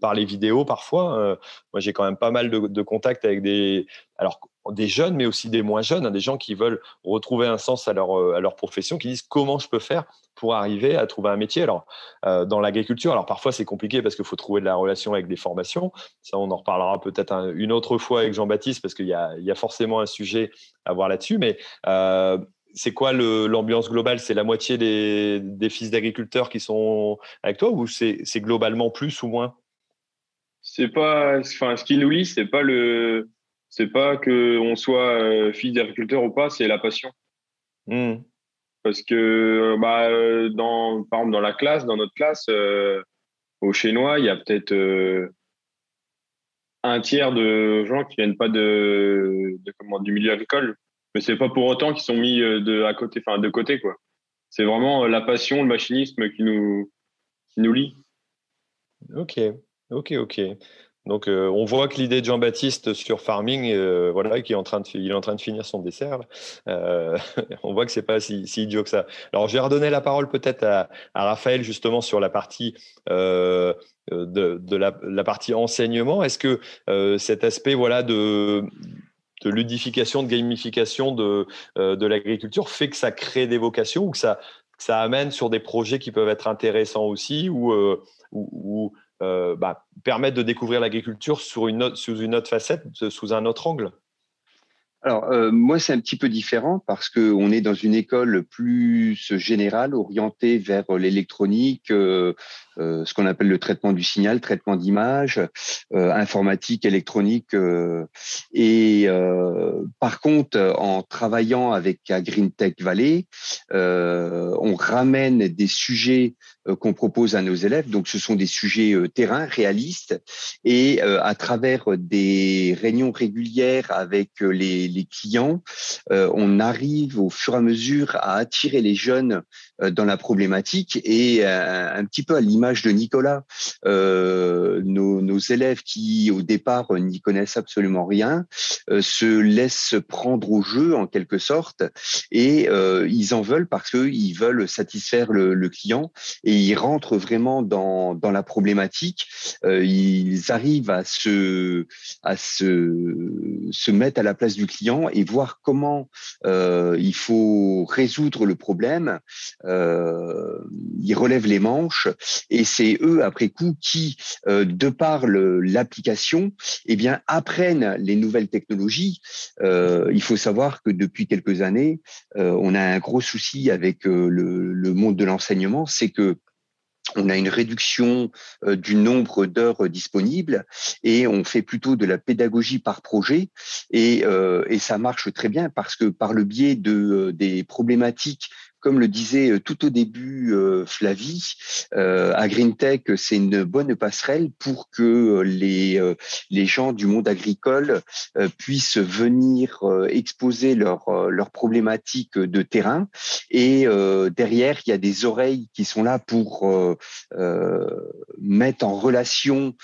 par les vidéos parfois. moi, j'ai quand même pas mal de, de contacts avec des... Alors, des jeunes, mais aussi des moins jeunes, hein, des gens qui veulent retrouver un sens à leur, euh, à leur profession, qui disent comment je peux faire pour arriver à trouver un métier. Alors, euh, dans l'agriculture, alors parfois c'est compliqué parce qu'il faut trouver de la relation avec des formations. Ça, on en reparlera peut-être une autre fois avec Jean-Baptiste parce qu'il y a, y a, forcément un sujet à voir là-dessus. Mais euh, c'est quoi l'ambiance globale? C'est la moitié des, des fils d'agriculteurs qui sont avec toi ou c'est globalement plus ou moins? C'est pas, enfin, ce qui nous lie, c'est pas le c'est pas que on soit euh, fils d'agriculteur ou pas, c'est la passion. Hmm. Parce que bah, euh, dans, par exemple, dans la classe, dans notre classe, euh, au Chinois, il y a peut-être un tiers de gens qui viennent pas de, comment, du milieu agricole. Mais c'est pas pour autant qu'ils sont mis de à côté, enfin de côté quoi. C'est vraiment la passion, le machinisme qui nous qui nous lie. Ok, ok, ok. Donc, euh, on voit que l'idée de Jean-Baptiste sur farming, euh, voilà, qui est en train de, il est en train de finir son dessert. Euh, *laughs* on voit que c'est pas si, idiot que ça. Alors, je vais redonner la parole peut-être à, Raphaël justement sur la partie de, la, partie enseignement. Est-ce que cet aspect, voilà, de de ludification, de gamification de, de l'agriculture fait que ça crée des vocations ou que ça, ça amène sur des projets qui peuvent être intéressants aussi ou, ou euh, bah, permettre de découvrir l'agriculture sous une autre facette, sous un autre angle. Alors, euh, moi, c'est un petit peu différent parce qu'on est dans une école plus générale, orientée vers l'électronique, euh, euh, ce qu'on appelle le traitement du signal, traitement d'image, informatique, électronique. et par contre, en travaillant avec Green Tech Valley, on ramène des sujets qu'on propose à nos élèves. Donc, ce sont des sujets terrain, réalistes. Et à travers des réunions régulières avec les clients, euh, on arrive au fur et à mesure à attirer les jeunes euh, dans la problématique et euh, un petit peu à l'image de Nicolas, nos, nos, élèves qui au départ n'y connaissent absolument rien se laissent prendre au jeu en quelque sorte et ils en veulent parce qu'ils veulent satisfaire le, le, client et ils rentrent vraiment dans, dans la problématique. ils arrivent à se, à se, se mettre à la place du client et voir comment euh, il faut résoudre le problème. Euh, ils relèvent les manches et c'est eux après coup qui, euh, de par l'application, eh bien apprennent les nouvelles technologies. il faut savoir que depuis quelques années, on a un gros souci avec le, le monde de l'enseignement, c'est que on a une réduction du nombre d'heures disponibles et on fait plutôt de la pédagogie par projet et, et, ça marche très bien parce que par le biais de des problématiques comme le disait euh, tout au début euh, Flavie, euh, à GreenTech, c'est une bonne passerelle pour que les, les gens du monde agricole puissent venir exposer leurs leurs problématiques de terrain. Et derrière, il y a des oreilles qui sont là pour mettre en relation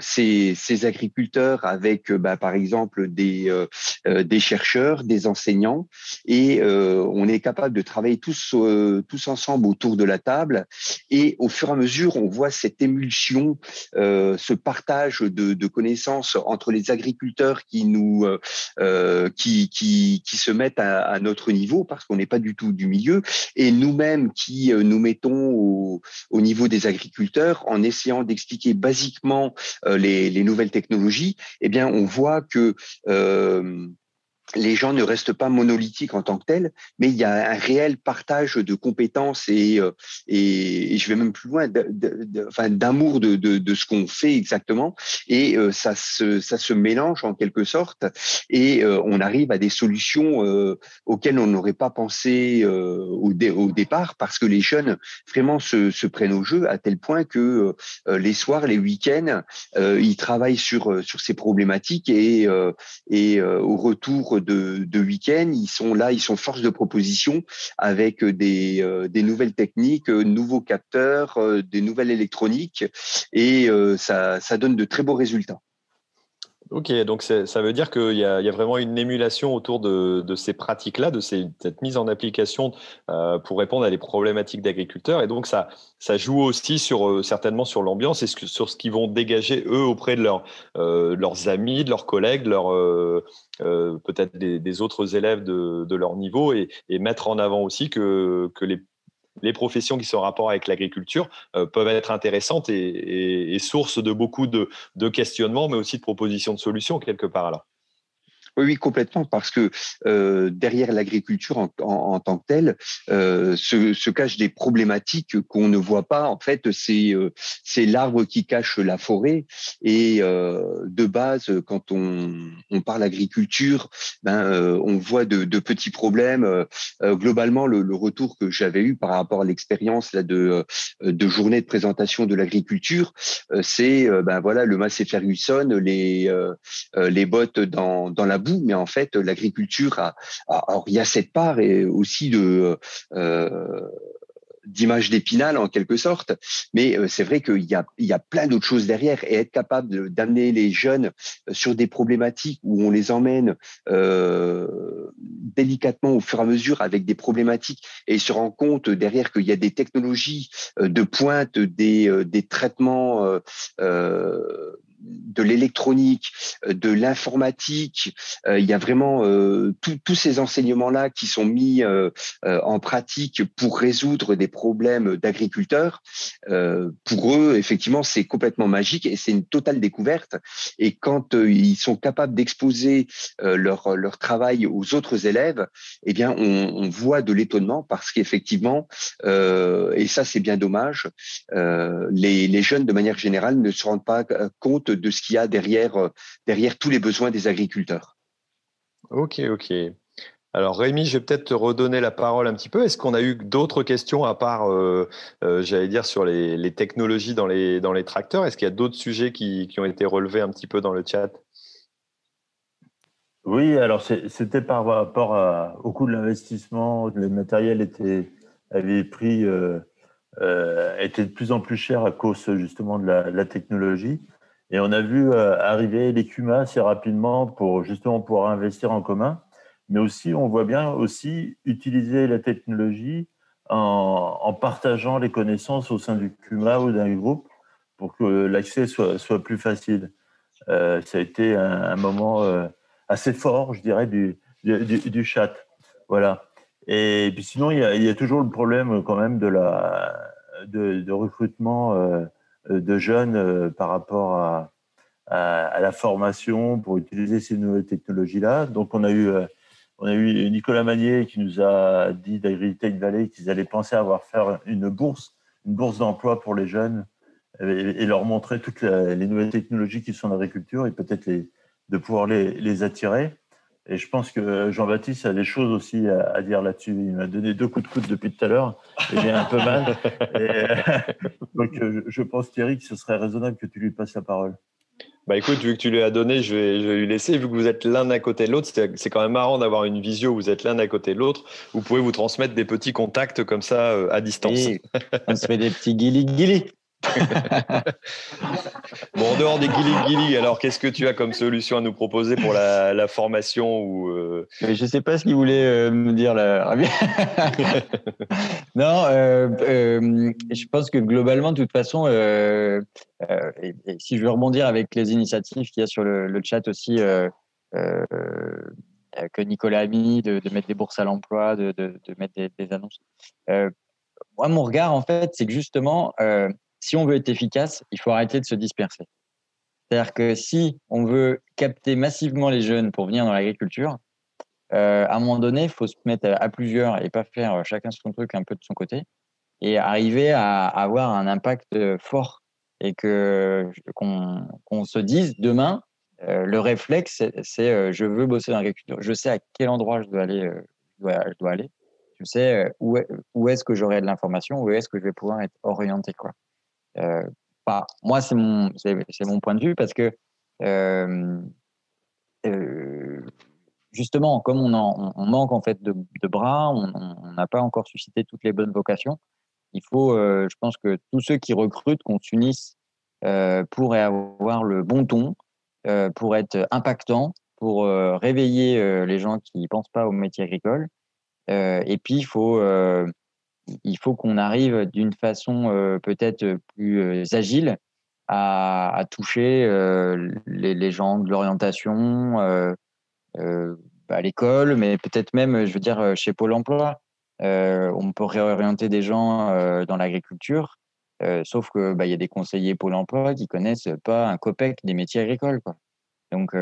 ces, ces agriculteurs avec, bah, par exemple, des, des chercheurs, des enseignants. Et on est capable de travailler tous, euh, tous ensemble autour de la table. Et au fur et à mesure, on voit cette émulsion, euh, ce partage de, connaissances entre les agriculteurs qui nous, euh, qui, qui, qui, se mettent à, notre niveau parce qu'on n'est pas du tout du milieu, et nous-mêmes qui nous mettons au, au, niveau des agriculteurs en essayant d'expliquer basiquement les, les, nouvelles technologies. Eh bien, on voit que les gens ne restent pas monolithiques en tant que tels, mais il y a un réel partage de compétences et, euh, et, je vais même plus loin, d'amour de, de, de, ce qu'on fait exactement. Et euh, ça, se, ça se mélange en quelque sorte et euh, on arrive à des solutions auxquelles on n'aurait pas pensé au, au, départ parce que les jeunes vraiment se, se, prennent au jeu à tel point que les soirs, les week-ends, ils travaillent sur, sur ces problématiques et, et au retour de, week-end, ils sont là, ils sont force de proposition avec des, euh, des nouvelles techniques, euh, nouveaux capteurs, euh, des nouvelles électroniques, et ça, ça donne de très beaux résultats. Ok, donc ça veut dire qu'il y, a vraiment une émulation autour de, ces pratiques-là, de cette mise en application euh, pour répondre à des problématiques d'agriculteurs. Et donc ça, joue aussi sur, euh, certainement sur l'ambiance et sur ce qu'ils vont dégager eux auprès de euh, leurs amis, de leurs collègues, peut-être des, autres élèves de, leur niveau et, et, mettre en avant aussi que les les professions qui sont en rapport avec l'agriculture euh, peuvent être intéressantes et, source de beaucoup de, de, questionnements, mais aussi de propositions de solutions quelque part. Alors. Oui, complètement, parce que euh, derrière l'agriculture en, en, en, tant que telle euh, se, se, cachent des problématiques qu'on ne voit pas. En fait, c'est euh, l'arbre qui cache la forêt. Et euh, de base, quand on, on parle agriculture, ben, euh, on voit de, de, petits problèmes. Euh, globalement, le, le, retour que j'avais eu par rapport à l'expérience de, de journée de présentation de l'agriculture, c'est ben voilà le Massey Ferguson, les les bottes dans dans la mais en fait, l'agriculture a, alors il y a cette part et aussi de euh, d'image d'épinal en quelque sorte, mais euh, c'est vrai qu'il y a, il y a plein d'autres choses derrière et être capable d'amener les jeunes euh, sur des problématiques où on les emmène délicatement au fur et à mesure avec des problématiques et se rend compte derrière qu'il y a des technologies de pointe, des, des traitements de l'électronique, euh, de l'informatique. Euh, il y a vraiment euh, tous ces enseignements-là qui sont mis en pratique pour résoudre des problèmes d'agriculteurs. pour eux, effectivement, c'est complètement magique et c'est une totale découverte. Et quand ils sont capables d'exposer leur, leur travail aux autres élèves, eh bien, on, on voit de l'étonnement parce qu'effectivement, et ça c'est bien dommage, les, les jeunes de manière générale ne se rendent pas compte de ce qu'il y a derrière, euh, derrière tous les besoins des agriculteurs. Ok, ok. Alors Rémi, je vais peut-être te redonner la parole un petit peu. Est-ce qu'on a eu d'autres questions à part, euh, euh, j'allais dire, sur les, technologies dans les, dans les tracteurs? Est-ce qu'il y a d'autres sujets qui, qui, ont été relevés un petit peu dans le chat? Oui, alors c'était par rapport au coût de l'investissement. Le matériel était, avait pris, était de plus en plus cher à cause justement de la, de la technologie. Et on a vu euh, arriver les CUMA assez rapidement pour justement pouvoir investir en commun. Mais aussi, on voit bien aussi utiliser la technologie en, partageant les connaissances au sein du CUMA ou d'un groupe pour que l'accès soit, soit, plus facile. Euh, ça a été un, moment euh, assez fort, je dirais, du, du, chat. Voilà. Et puis sinon, il y, a, toujours le problème quand même de, la, de, recrutement. De jeunes euh, par rapport à, à, la formation pour utiliser ces nouvelles technologies-là. Donc, on a eu, euh, on a eu Nicolas Magnier qui nous a dit d'AgriTech Valley qu'ils allaient penser à avoir faire une bourse une bourse d'emploi pour les jeunes et, leur montrer toutes les nouvelles technologies qui sont dans l'agriculture et peut-être de pouvoir les, les, attirer. Et je pense que Jean-Baptiste a des choses aussi à, dire là-dessus. Il m'a donné deux coups de coude depuis tout à l'heure et j'ai un peu mal. *laughs* donc, je pense, Thierry, que ce serait raisonnable que tu lui passes la parole. Bah écoute, vu que tu lui as donné, je vais, je vais lui laisser. Vu que vous êtes l'un à côté de l'autre, c'est quand même marrant d'avoir une visio où vous êtes l'un à côté de l'autre. Vous pouvez vous transmettre des petits contacts comme ça euh, à distance. on se fait des petits guili-guili. *laughs* bon, en dehors des guili-guili, alors qu'est-ce que tu as comme solution à nous proposer pour la, formation ou euh... Je ne sais pas ce qu'il voulait euh, me dire là. *laughs* non, euh, je pense que globalement, de toute façon, et, si je veux rebondir avec les initiatives qu'il y a sur le, chat aussi, que Nicolas a mis, de, mettre des bourses à l'emploi, de, mettre des, des annonces. moi, mon regard, en fait, c'est que justement, si on veut être efficace, il faut arrêter de se disperser. C'est-à-dire que si on veut capter massivement les jeunes pour venir dans l'agriculture, euh, à un moment donné, il faut se mettre à plusieurs et pas faire chacun son truc un peu de son côté et arriver à avoir un impact fort et que qu'on se dise demain, euh, le réflexe, c'est euh, je veux bosser dans l'agriculture. Je sais à quel endroit je dois aller. je dois, aller. Je sais où, où est-ce que j'aurai de l'information, où est-ce que je vais pouvoir être orienté. Quoi. Euh, moi, c'est mon, c'est, mon point de vue parce que euh, euh, justement, comme on, manque en fait de, bras, on n'a pas encore suscité toutes les bonnes vocations. Il faut, je pense que tous ceux qui recrutent, qu'on s'unisse pour avoir le bon ton, pour être impactant, pour réveiller les gens qui ne pensent pas au métier agricole. et puis, il faut il faut qu'on arrive d'une façon euh, peut-être plus euh, agile à, toucher euh, les, gens de l'orientation à l'école, mais peut-être même, je veux dire, chez Pôle Emploi. on peut réorienter des gens dans l'agriculture, sauf que bah, y a des conseillers Pôle Emploi qui connaissent pas un copec des métiers agricoles. Quoi. Donc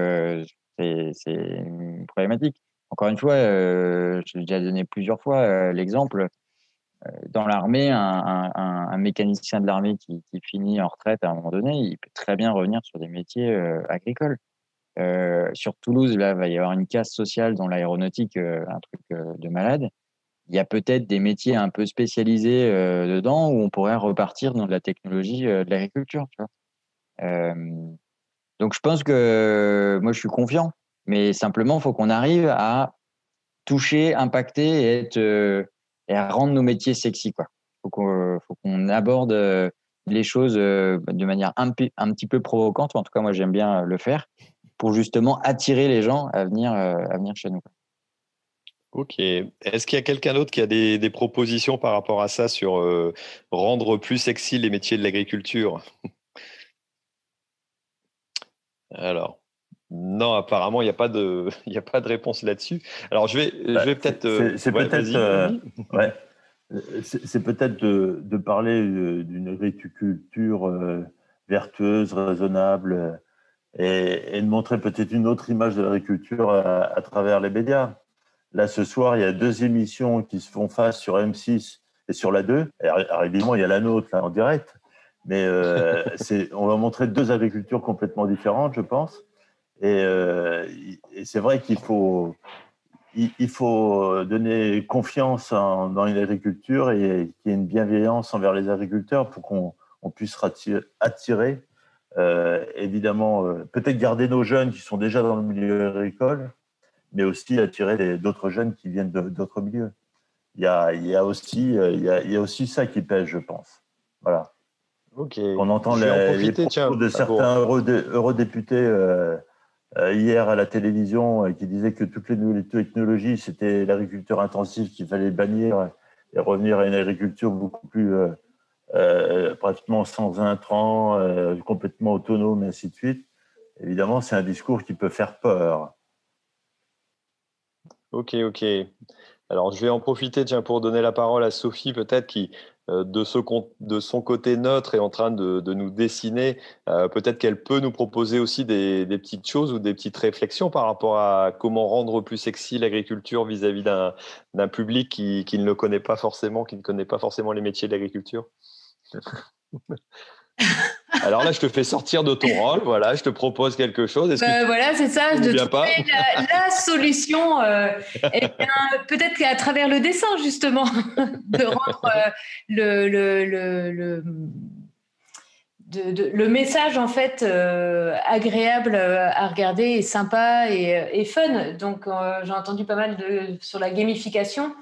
c'est problématique. Encore une fois, j'ai déjà donné plusieurs fois l'exemple euh, dans l'armée, un, mécanicien de l'armée qui, finit en retraite à un moment donné, il peut très bien revenir sur des métiers euh, agricoles. Euh, sur Toulouse, là, il va y avoir une casse sociale dans l'aéronautique, un truc de malade. Il y a peut-être des métiers un peu spécialisés dedans où on pourrait repartir dans de la technologie de l'agriculture. donc, je pense que moi, je suis confiant, mais simplement, il faut qu'on arrive à toucher, impacter et être et à rendre nos métiers sexy. Il faut qu'on aborde euh, les choses euh, de manière un, un, petit peu provocante, en tout cas moi j'aime bien euh, le faire, pour justement attirer les gens à venir, à venir chez nous. Ok. Est-ce qu'il y a quelqu'un d'autre qui a des, propositions par rapport à ça sur rendre plus sexy les métiers de l'agriculture? *laughs* Alors, non, apparemment, il n'y a, pas de, *laughs* il a pas de réponse là-dessus. Alors, je vais, je bah, vais peut-être. C'est peut-être. Euh, ouais, *laughs* c'est peut-être de, de, parler d'une agriculture euh, vertueuse, raisonnable, et, et, de montrer peut-être une autre image de l'agriculture à, travers les médias. Là, ce soir, il y a deux émissions qui se font face sur M6 et sur la 2. Alors, évidemment, il y a la nôtre là, en direct. Mais euh, *laughs* on va montrer deux agricultures complètement différentes, je pense. Euh, et, c'est vrai qu'il faut, il, faut donner confiance dans une agriculture et qu'il y ait une bienveillance envers les agriculteurs pour qu'on on puisse attirer, euh, évidemment, euh, peut-être garder nos jeunes qui sont déjà dans le milieu agricole, mais aussi attirer d'autres jeunes qui viennent d'autres milieux. Il y, a, il, y a aussi, il, y a, il y a aussi ça qui pèse, je pense. Voilà. Ok. On entend les, les propos de certains eurodéputés euh, hier à la télévision euh, qui disait que toutes les nouvelles technologies, c'était l'agriculture intensive qu'il fallait bannir et revenir à une agriculture beaucoup plus euh, pratiquement sans intrants, complètement autonome, et ainsi de suite. Évidemment, c'est un discours qui peut faire peur. Ok, ok. Alors, je vais en profiter tiens, pour donner la parole à Sophie, peut-être, qui, euh, de, ce, de son côté neutre est en train de, nous dessiner. Euh, peut-être qu'elle peut nous proposer aussi des, petites choses ou des petites réflexions par rapport à comment rendre plus sexy l'agriculture vis-à-vis d'un public qui, ne le connaît pas forcément, qui ne connaît pas forcément les métiers de l'agriculture. *laughs* Alors là, je te fais sortir de ton rôle. Voilà, je te propose quelque chose. Bah, voilà, c'est ça. De trouver la, la, solution. Euh, eh peut-être qu'à travers le dessin, justement, *laughs* de rendre euh, le, le, le, le, message en fait euh, agréable à regarder et sympa et, et fun. Donc, j'ai entendu pas mal de, sur la gamification.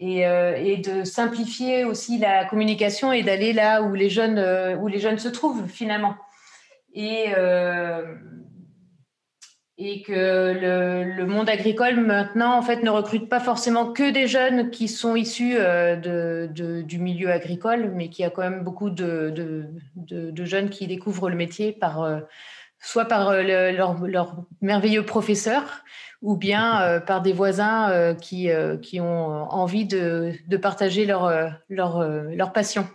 Euh, et, de simplifier aussi la communication et d'aller là où les jeunes, euh, où les jeunes se trouvent finalement. Et, euh, que le, monde agricole maintenant en fait ne recrute pas forcément que des jeunes qui sont issus du milieu agricole, mais qu'il y a quand même beaucoup de, jeunes qui découvrent le métier par soit par leur, leur, merveilleux professeur, ou bien euh, par des voisins euh, qui, euh, qui ont envie de, de partager leur, leur, leur passion.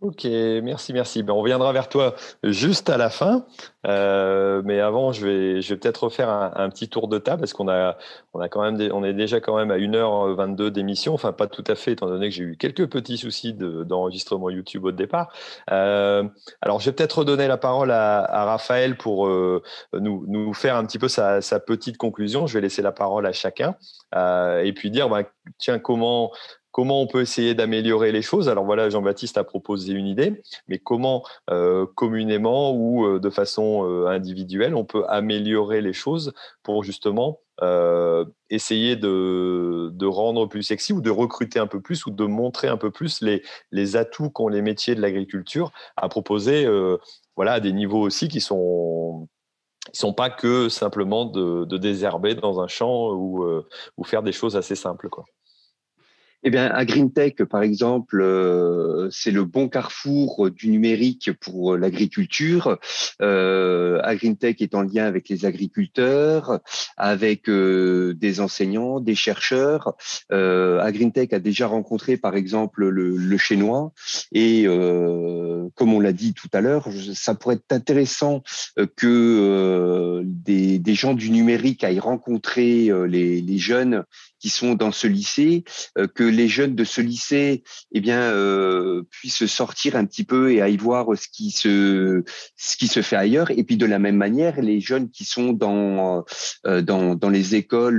Ok, merci, merci. Ben, on reviendra vers toi juste à la fin. Euh, mais avant, je vais, je vais peut-être refaire un, petit tour de table parce qu'on a, on a quand même, on est déjà quand même à 1h22 d'émission. Enfin, pas tout à fait, étant donné que j'ai eu quelques petits soucis d'enregistrement YouTube au départ. Euh, alors, je vais peut-être redonner la parole à, à Raphaël pour euh, nous, nous faire un petit peu sa, sa, petite conclusion. Je vais laisser la parole à chacun euh, et puis dire, ben, tiens, comment, comment on peut essayer d'améliorer les choses. Alors voilà, Jean-Baptiste a proposé une idée, mais comment euh, communément ou euh, de façon euh, individuelle on peut améliorer les choses pour justement essayer de, rendre plus sexy ou de recruter un peu plus ou de montrer un peu plus les, les atouts qu'ont les métiers de l'agriculture à proposer voilà, à des niveaux aussi qui sont sont pas que simplement de, désherber dans un champ ou, ou faire des choses assez simples. Quoi. Eh bien, à GreenTech, par exemple, euh, c'est le bon carrefour du numérique pour l'agriculture. Euh, GreenTech est en lien avec les agriculteurs, avec euh, des enseignants, des chercheurs. Euh, GreenTech a déjà rencontré, par exemple, le, le chinois. Et euh, comme on l'a dit tout à l'heure, ça pourrait être intéressant que des, gens du numérique aillent rencontrer les jeunes qui sont dans ce lycée, euh, que les jeunes de ce lycée eh bien, euh, puissent sortir un petit peu et aillent voir ce qui, se, ce qui se fait ailleurs. Et puis de la même manière, les jeunes qui sont dans, euh, dans, dans les écoles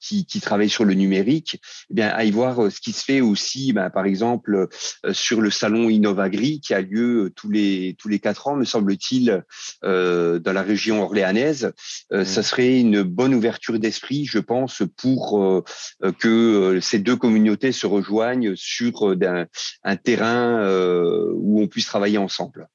qui, qui travaillent sur le numérique, eh bien, aillent voir ce qui se fait aussi, ben, par exemple, sur le salon Innovagri qui a lieu tous les, tous les quatre ans, me semble-t-il, dans la région orléanaise. Mmh. Ça serait une bonne ouverture d'esprit, je pense, pour euh, euh, que euh, ces deux communautés se rejoignent sur un, terrain où on puisse travailler ensemble.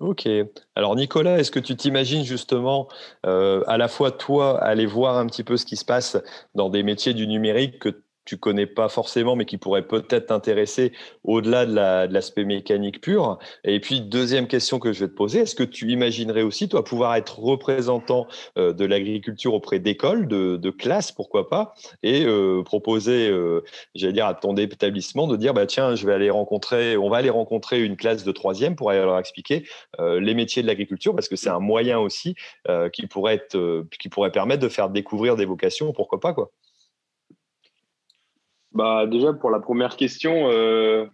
Ok. Alors Nicolas, est-ce que tu t'imagines justement à la fois toi aller voir un petit peu ce qui se passe dans des métiers du numérique que tu connais pas forcément, mais qui pourrait peut-être t'intéresser au-delà de l'aspect mécanique pur. Et puis, deuxième question que je vais te poser, est-ce que tu imaginerais aussi, toi, pouvoir être représentant euh, de l'agriculture auprès d'écoles, de, classes, pourquoi pas, et euh, proposer, euh, j'allais dire, à ton établissement de dire, bah, tiens, je vais aller rencontrer, on va aller rencontrer une classe de troisième pour aller leur expliquer les métiers de l'agriculture, parce que c'est un moyen aussi qui pourrait permettre de faire découvrir des vocations, pourquoi pas, quoi. Bah, déjà, pour la première question, euh,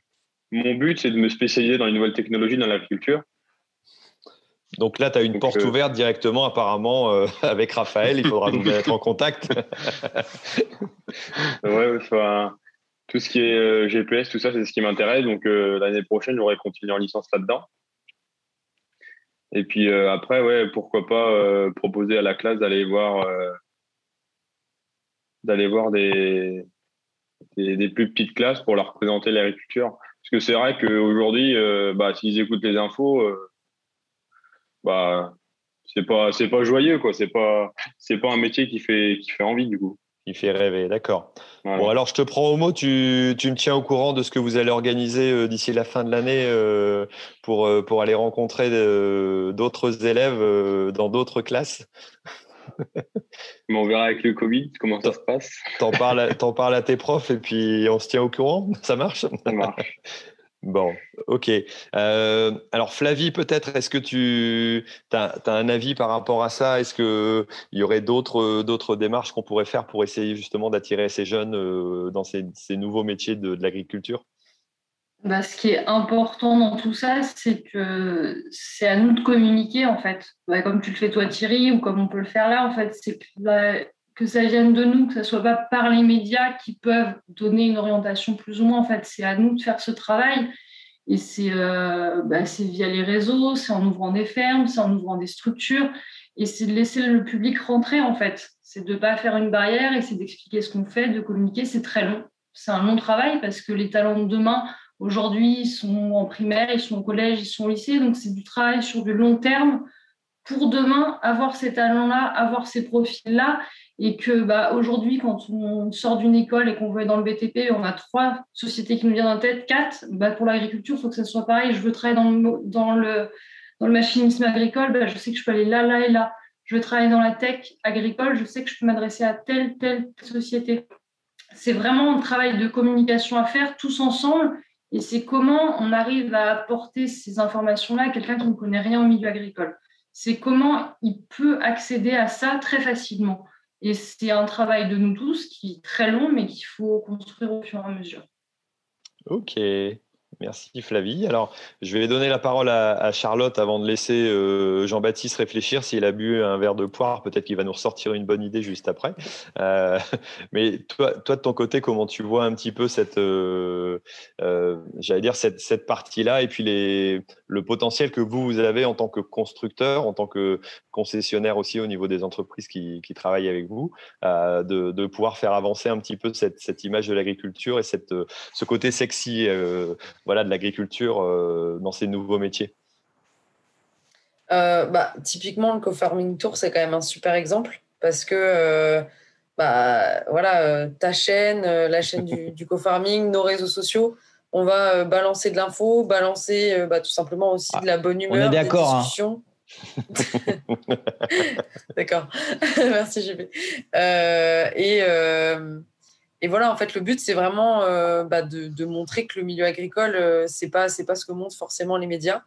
mon but, c'est de me spécialiser dans les nouvelles technologies dans l'agriculture. Donc là, tu as une porte euh, ouverte directement, apparemment, euh, *laughs* avec Raphaël. Il faudra nous mettre en contact. *laughs* *laughs* ouais, enfin, tout ce qui est GPS, tout ça, c'est ce qui m'intéresse. Donc l'année prochaine, j'aurai continué en licence là-dedans. Et puis après, ouais, pourquoi pas proposer à la classe d'aller voir, d'aller voir des, des, plus petites classes pour leur présenter l'agriculture. Parce que c'est vrai qu'aujourd'hui, euh, bah, s'ils écoutent les infos, euh, bah, c'est pas, c'est pas joyeux, quoi. C'est pas, c'est pas un métier qui fait, qui fait envie, du coup. Qui fait rêver, d'accord. Bon, alors je te prends au mot, tu, tu, me tiens au courant de ce que vous allez organiser euh, d'ici la fin de l'année pour, pour aller rencontrer d'autres élèves dans d'autres classes on verra avec le Covid comment ça se passe. T'en parles, en parles à tes profs et puis on se tient au courant. *laughs* Ça marche? Ça marche. Bon, ok. Euh, alors Flavie, peut-être, est-ce que tu as, un avis par rapport à ça? Est-ce qu'il y aurait d'autres démarches qu'on pourrait faire pour essayer justement d'attirer ces jeunes euh, dans ces, nouveaux métiers de, l'agriculture? Bah, ce qui est important dans tout ça, c'est que c'est à nous de communiquer, en fait. Bah, comme tu le fais toi, Thierry, ou comme on peut le faire là, en fait, c'est que, bah, que ça vienne de nous, que ce soit pas par les médias qui peuvent donner une orientation plus ou moins. En fait, c'est à nous de faire ce travail. Et c'est euh, via les réseaux, c'est en ouvrant des fermes, c'est en ouvrant des structures. Et c'est de laisser le public rentrer, en fait. C'est de ne pas faire une barrière et c'est d'expliquer ce qu'on fait, de communiquer. C'est très long. C'est un long travail parce que les talents de demain, Aujourd'hui, ils sont en primaire, ils sont au collège, ils sont au lycée, donc c'est du travail sur du long terme pour demain avoir ces talents-là, avoir ces profils-là, et que bah, aujourd'hui, quand on sort d'une école et qu'on veut être dans le BTP, on a trois sociétés qui nous viennent en tête, quatre. Bah, pour l'agriculture, il faut que ça soit pareil. Je veux travailler dans le, dans le, dans le machinisme agricole, bah, je sais que je peux aller là, là et là. Je veux travailler dans la tech agricole, je sais que je peux m'adresser à telle, telle société. C'est vraiment un travail de communication à faire tous ensemble et c'est comment on arrive à apporter ces informations-là à quelqu'un qui ne connaît rien au milieu agricole. C'est comment il peut accéder à ça très facilement. Et c'est un travail de nous tous qui est très long, mais qu'il faut construire au fur et à mesure. Ok. Merci Flavie. Alors, je vais donner la parole à, Charlotte avant de laisser euh, Jean-Baptiste réfléchir. S'il a bu un verre de poire, peut-être qu'il va nous ressortir une bonne idée juste après. Euh, *laughs* mais toi, de ton côté, comment tu vois un petit peu cette, euh, j'allais dire cette, cette partie-là, et puis le potentiel que vous, vous avez en tant que constructeur, en tant que concessionnaire aussi au niveau des entreprises qui, qui travaillent avec vous, de, de, pouvoir faire avancer un petit peu cette, cette image de l'agriculture et cette, ce côté sexy voilà, de l'agriculture euh, dans ces nouveaux métiers euh, bah, Typiquement, le co-farming tour, c'est quand même un super exemple parce que euh, bah, voilà, ta chaîne, la chaîne du, du co-farming, nos réseaux sociaux, on va balancer de l'info, balancer bah, tout simplement aussi de la bonne humeur. On est d'accord. Hein. *laughs* D'accord. *laughs* Merci, JP. et, et voilà, en fait, le but, c'est vraiment euh, bah, de, montrer que le milieu agricole, euh, c'est pas c'est pas ce que montrent forcément les médias,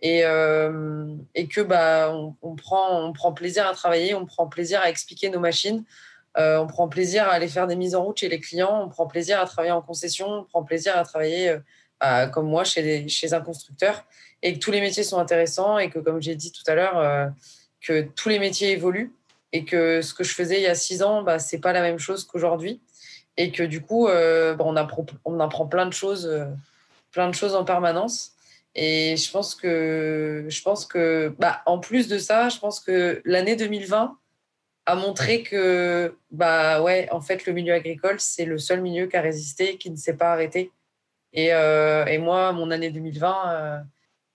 et, euh, et que bah on, prend on prend plaisir à travailler, on prend plaisir à expliquer nos machines, on prend plaisir à aller faire des mises en route chez les clients, on prend plaisir à travailler en concession, on prend plaisir à travailler comme moi chez chez un constructeur, et que tous les métiers sont intéressants et que comme j'ai dit tout à l'heure, que tous les métiers évoluent et que ce que je faisais il y a six ans, bah, c'est pas la même chose qu'aujourd'hui et que du coup, euh, on, apprend, on apprend plein de choses, euh, plein de choses en permanence. Et je pense que, je pense que, bah, en plus de ça, je pense que l'année 2020 a montré que, bah ouais, en fait, le milieu agricole, c'est le seul milieu qui a résisté, qui ne s'est pas arrêté. Et, euh, et, moi, mon année 2020,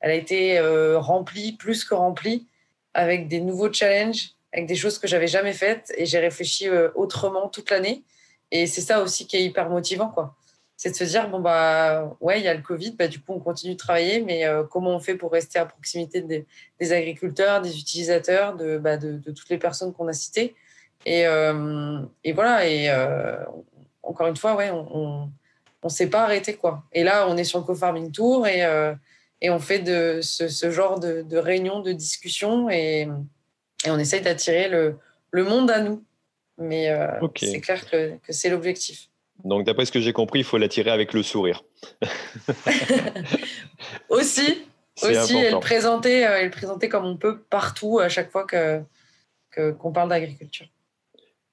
elle a été remplie, plus que remplie, avec des nouveaux challenges, avec des choses que j'avais jamais faites. Et j'ai réfléchi autrement toute l'année. Et c'est ça aussi qui est hyper motivant, quoi. C'est de se dire, bon, bah, ouais, il y a le Covid, bah, du coup, on continue de travailler, mais euh, comment on fait pour rester à proximité des, agriculteurs, des utilisateurs, de, bah, de, toutes les personnes qu'on a citées et, euh, voilà, et euh, encore une fois, ouais, on ne s'est pas arrêté, quoi. Et là, on est sur le co-farming tour et, et on fait de ce, genre de, de réunions, de discussions et, et on essaye d'attirer le, le monde à nous. Mais euh, c'est clair que, que c'est l'objectif. Donc, d'après ce que j'ai compris, il faut l'attirer avec le sourire. *laughs* aussi, aussi et, le présenter, euh, le présenter comme on peut partout à chaque fois que, qu'on parle d'agriculture.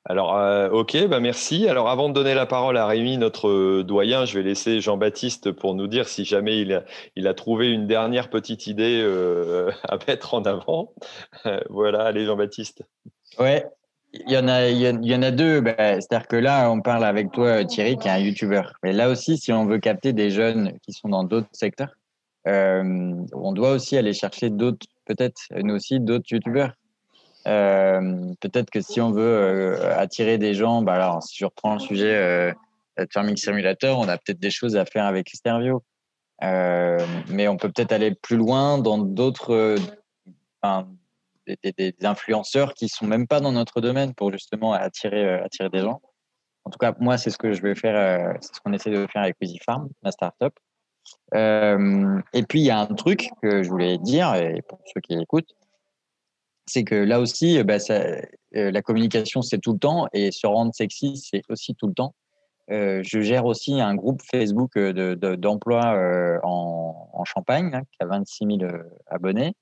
Alors, euh, ok, bah merci. Alors, avant de donner la parole à Rémi, notre doyen, je vais laisser Jean-Baptiste pour nous dire si jamais il a, trouvé une dernière petite idée *laughs* à mettre en avant. *laughs* voilà, allez, Jean-Baptiste. Ouais, il y en a, il y en a deux. Bah, c'est-à-dire que là, on parle avec toi, Thierry, qui est un YouTuber. Mais là aussi, si on veut capter des jeunes qui sont dans d'autres secteurs, euh, on doit aussi aller chercher d'autres, peut-être, nous aussi, d'autres YouTubeurs. Euh, peut-être que si on veut euh, attirer des gens, bah alors, si je reprends le sujet euh, Farming Simulator, on a peut-être des choses à faire avec Estervio. mais on peut peut-être aller plus loin dans d'autres, des, influenceurs qui sont même pas dans notre domaine pour justement attirer, attirer des gens. En tout cas, moi, c'est ce que je vais faire, c'est ce qu'on essaie de faire avec Easy Farm, ma startup. Euh, et puis, il y a un truc que je voulais dire, et pour ceux qui écoutent, c'est que là aussi, bah, ça, la communication, c'est tout le temps, et se rendre sexy, c'est aussi tout le temps. je gère aussi un groupe Facebook d'emploi en, en, Champagne hein, qui a 26 000 abonnés.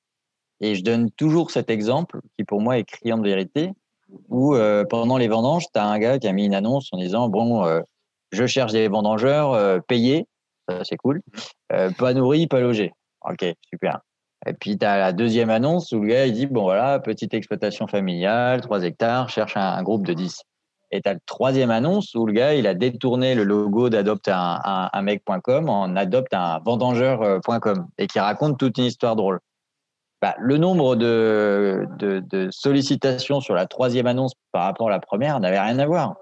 Et je donne toujours cet exemple qui pour moi est criant de vérité, où pendant les vendanges, tu as un gars qui a mis une annonce en disant, bon, je cherche des vendangeurs payés, ça c'est cool, pas nourris, pas logés. Ok, super. Et puis, tu as la deuxième annonce où le gars, il dit, bon, voilà, petite exploitation familiale, 3 hectares, cherche un, groupe de 10. Et tu as le troisième annonce où le gars, il a détourné le logo d'adopte un, mec.com en adopte un vendangeur.com et qui raconte toute une histoire drôle. Bah, le nombre de, de, sollicitations sur la troisième annonce par rapport à la première n'avait rien à voir.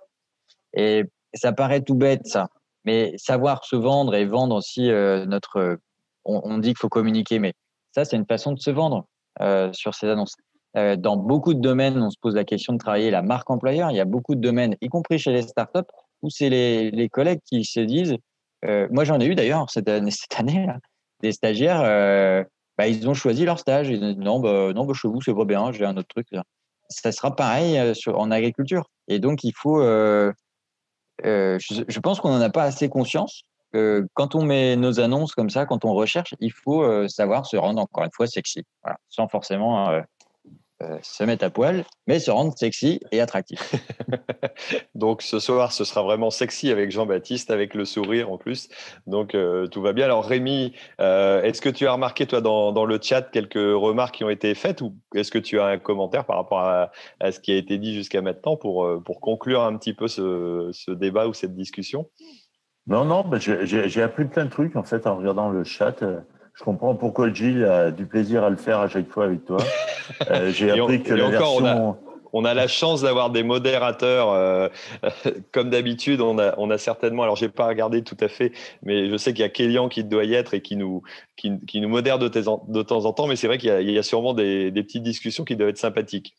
Et ça paraît tout bête, ça. Mais savoir se vendre et vendre aussi euh, notre. On dit qu'il faut communiquer, mais ça, c'est une façon de se vendre euh, sur ces annonces. Euh, dans beaucoup de domaines, on se pose la question de travailler la marque employeur. Il y a beaucoup de domaines, y compris chez les startups, où c'est les, collègues qui se disent. Euh, moi, j'en ai eu d'ailleurs cette année, *laughs* des stagiaires. Bah, ils ont choisi leur stage. Ils ont dit, non, bah, non, bah, chez vous, c'est pas bien. J'ai un autre truc. Ça sera pareil en agriculture. Et donc, il faut. Je, je, pense qu'on n'en a pas assez conscience quand on met nos annonces comme ça, quand on recherche, il faut euh, savoir se rendre encore une fois sexy, sans forcément euh, euh, se mettre à poil, mais se rendre sexy et attractif. *laughs* Donc ce soir, ce sera vraiment sexy avec Jean-Baptiste, avec le sourire en plus. Donc tout va bien. Alors Rémi, est-ce que tu as remarqué toi dans, dans, le chat quelques remarques qui ont été faites ou est-ce que tu as un commentaire par rapport à, à ce qui a été dit jusqu'à maintenant pour, pour conclure un petit peu ce, ce débat ou cette discussion? Non, non, j'ai appris plein de trucs en fait en regardant le chat. Euh, je comprends pourquoi Gilles a du plaisir à le faire à chaque fois avec toi. Euh, j'ai appris que la encore, version... on, a, la chance d'avoir des modérateurs. Euh, *laughs* comme d'habitude, on a, on a certainement, alors j'ai pas regardé tout à fait, mais je sais qu'il y a Kélian qui doit y être et qui nous, qui, qui nous modère de, de, temps en temps. Mais c'est vrai qu'il y, y, a sûrement des, des, petites discussions qui doivent être sympathiques.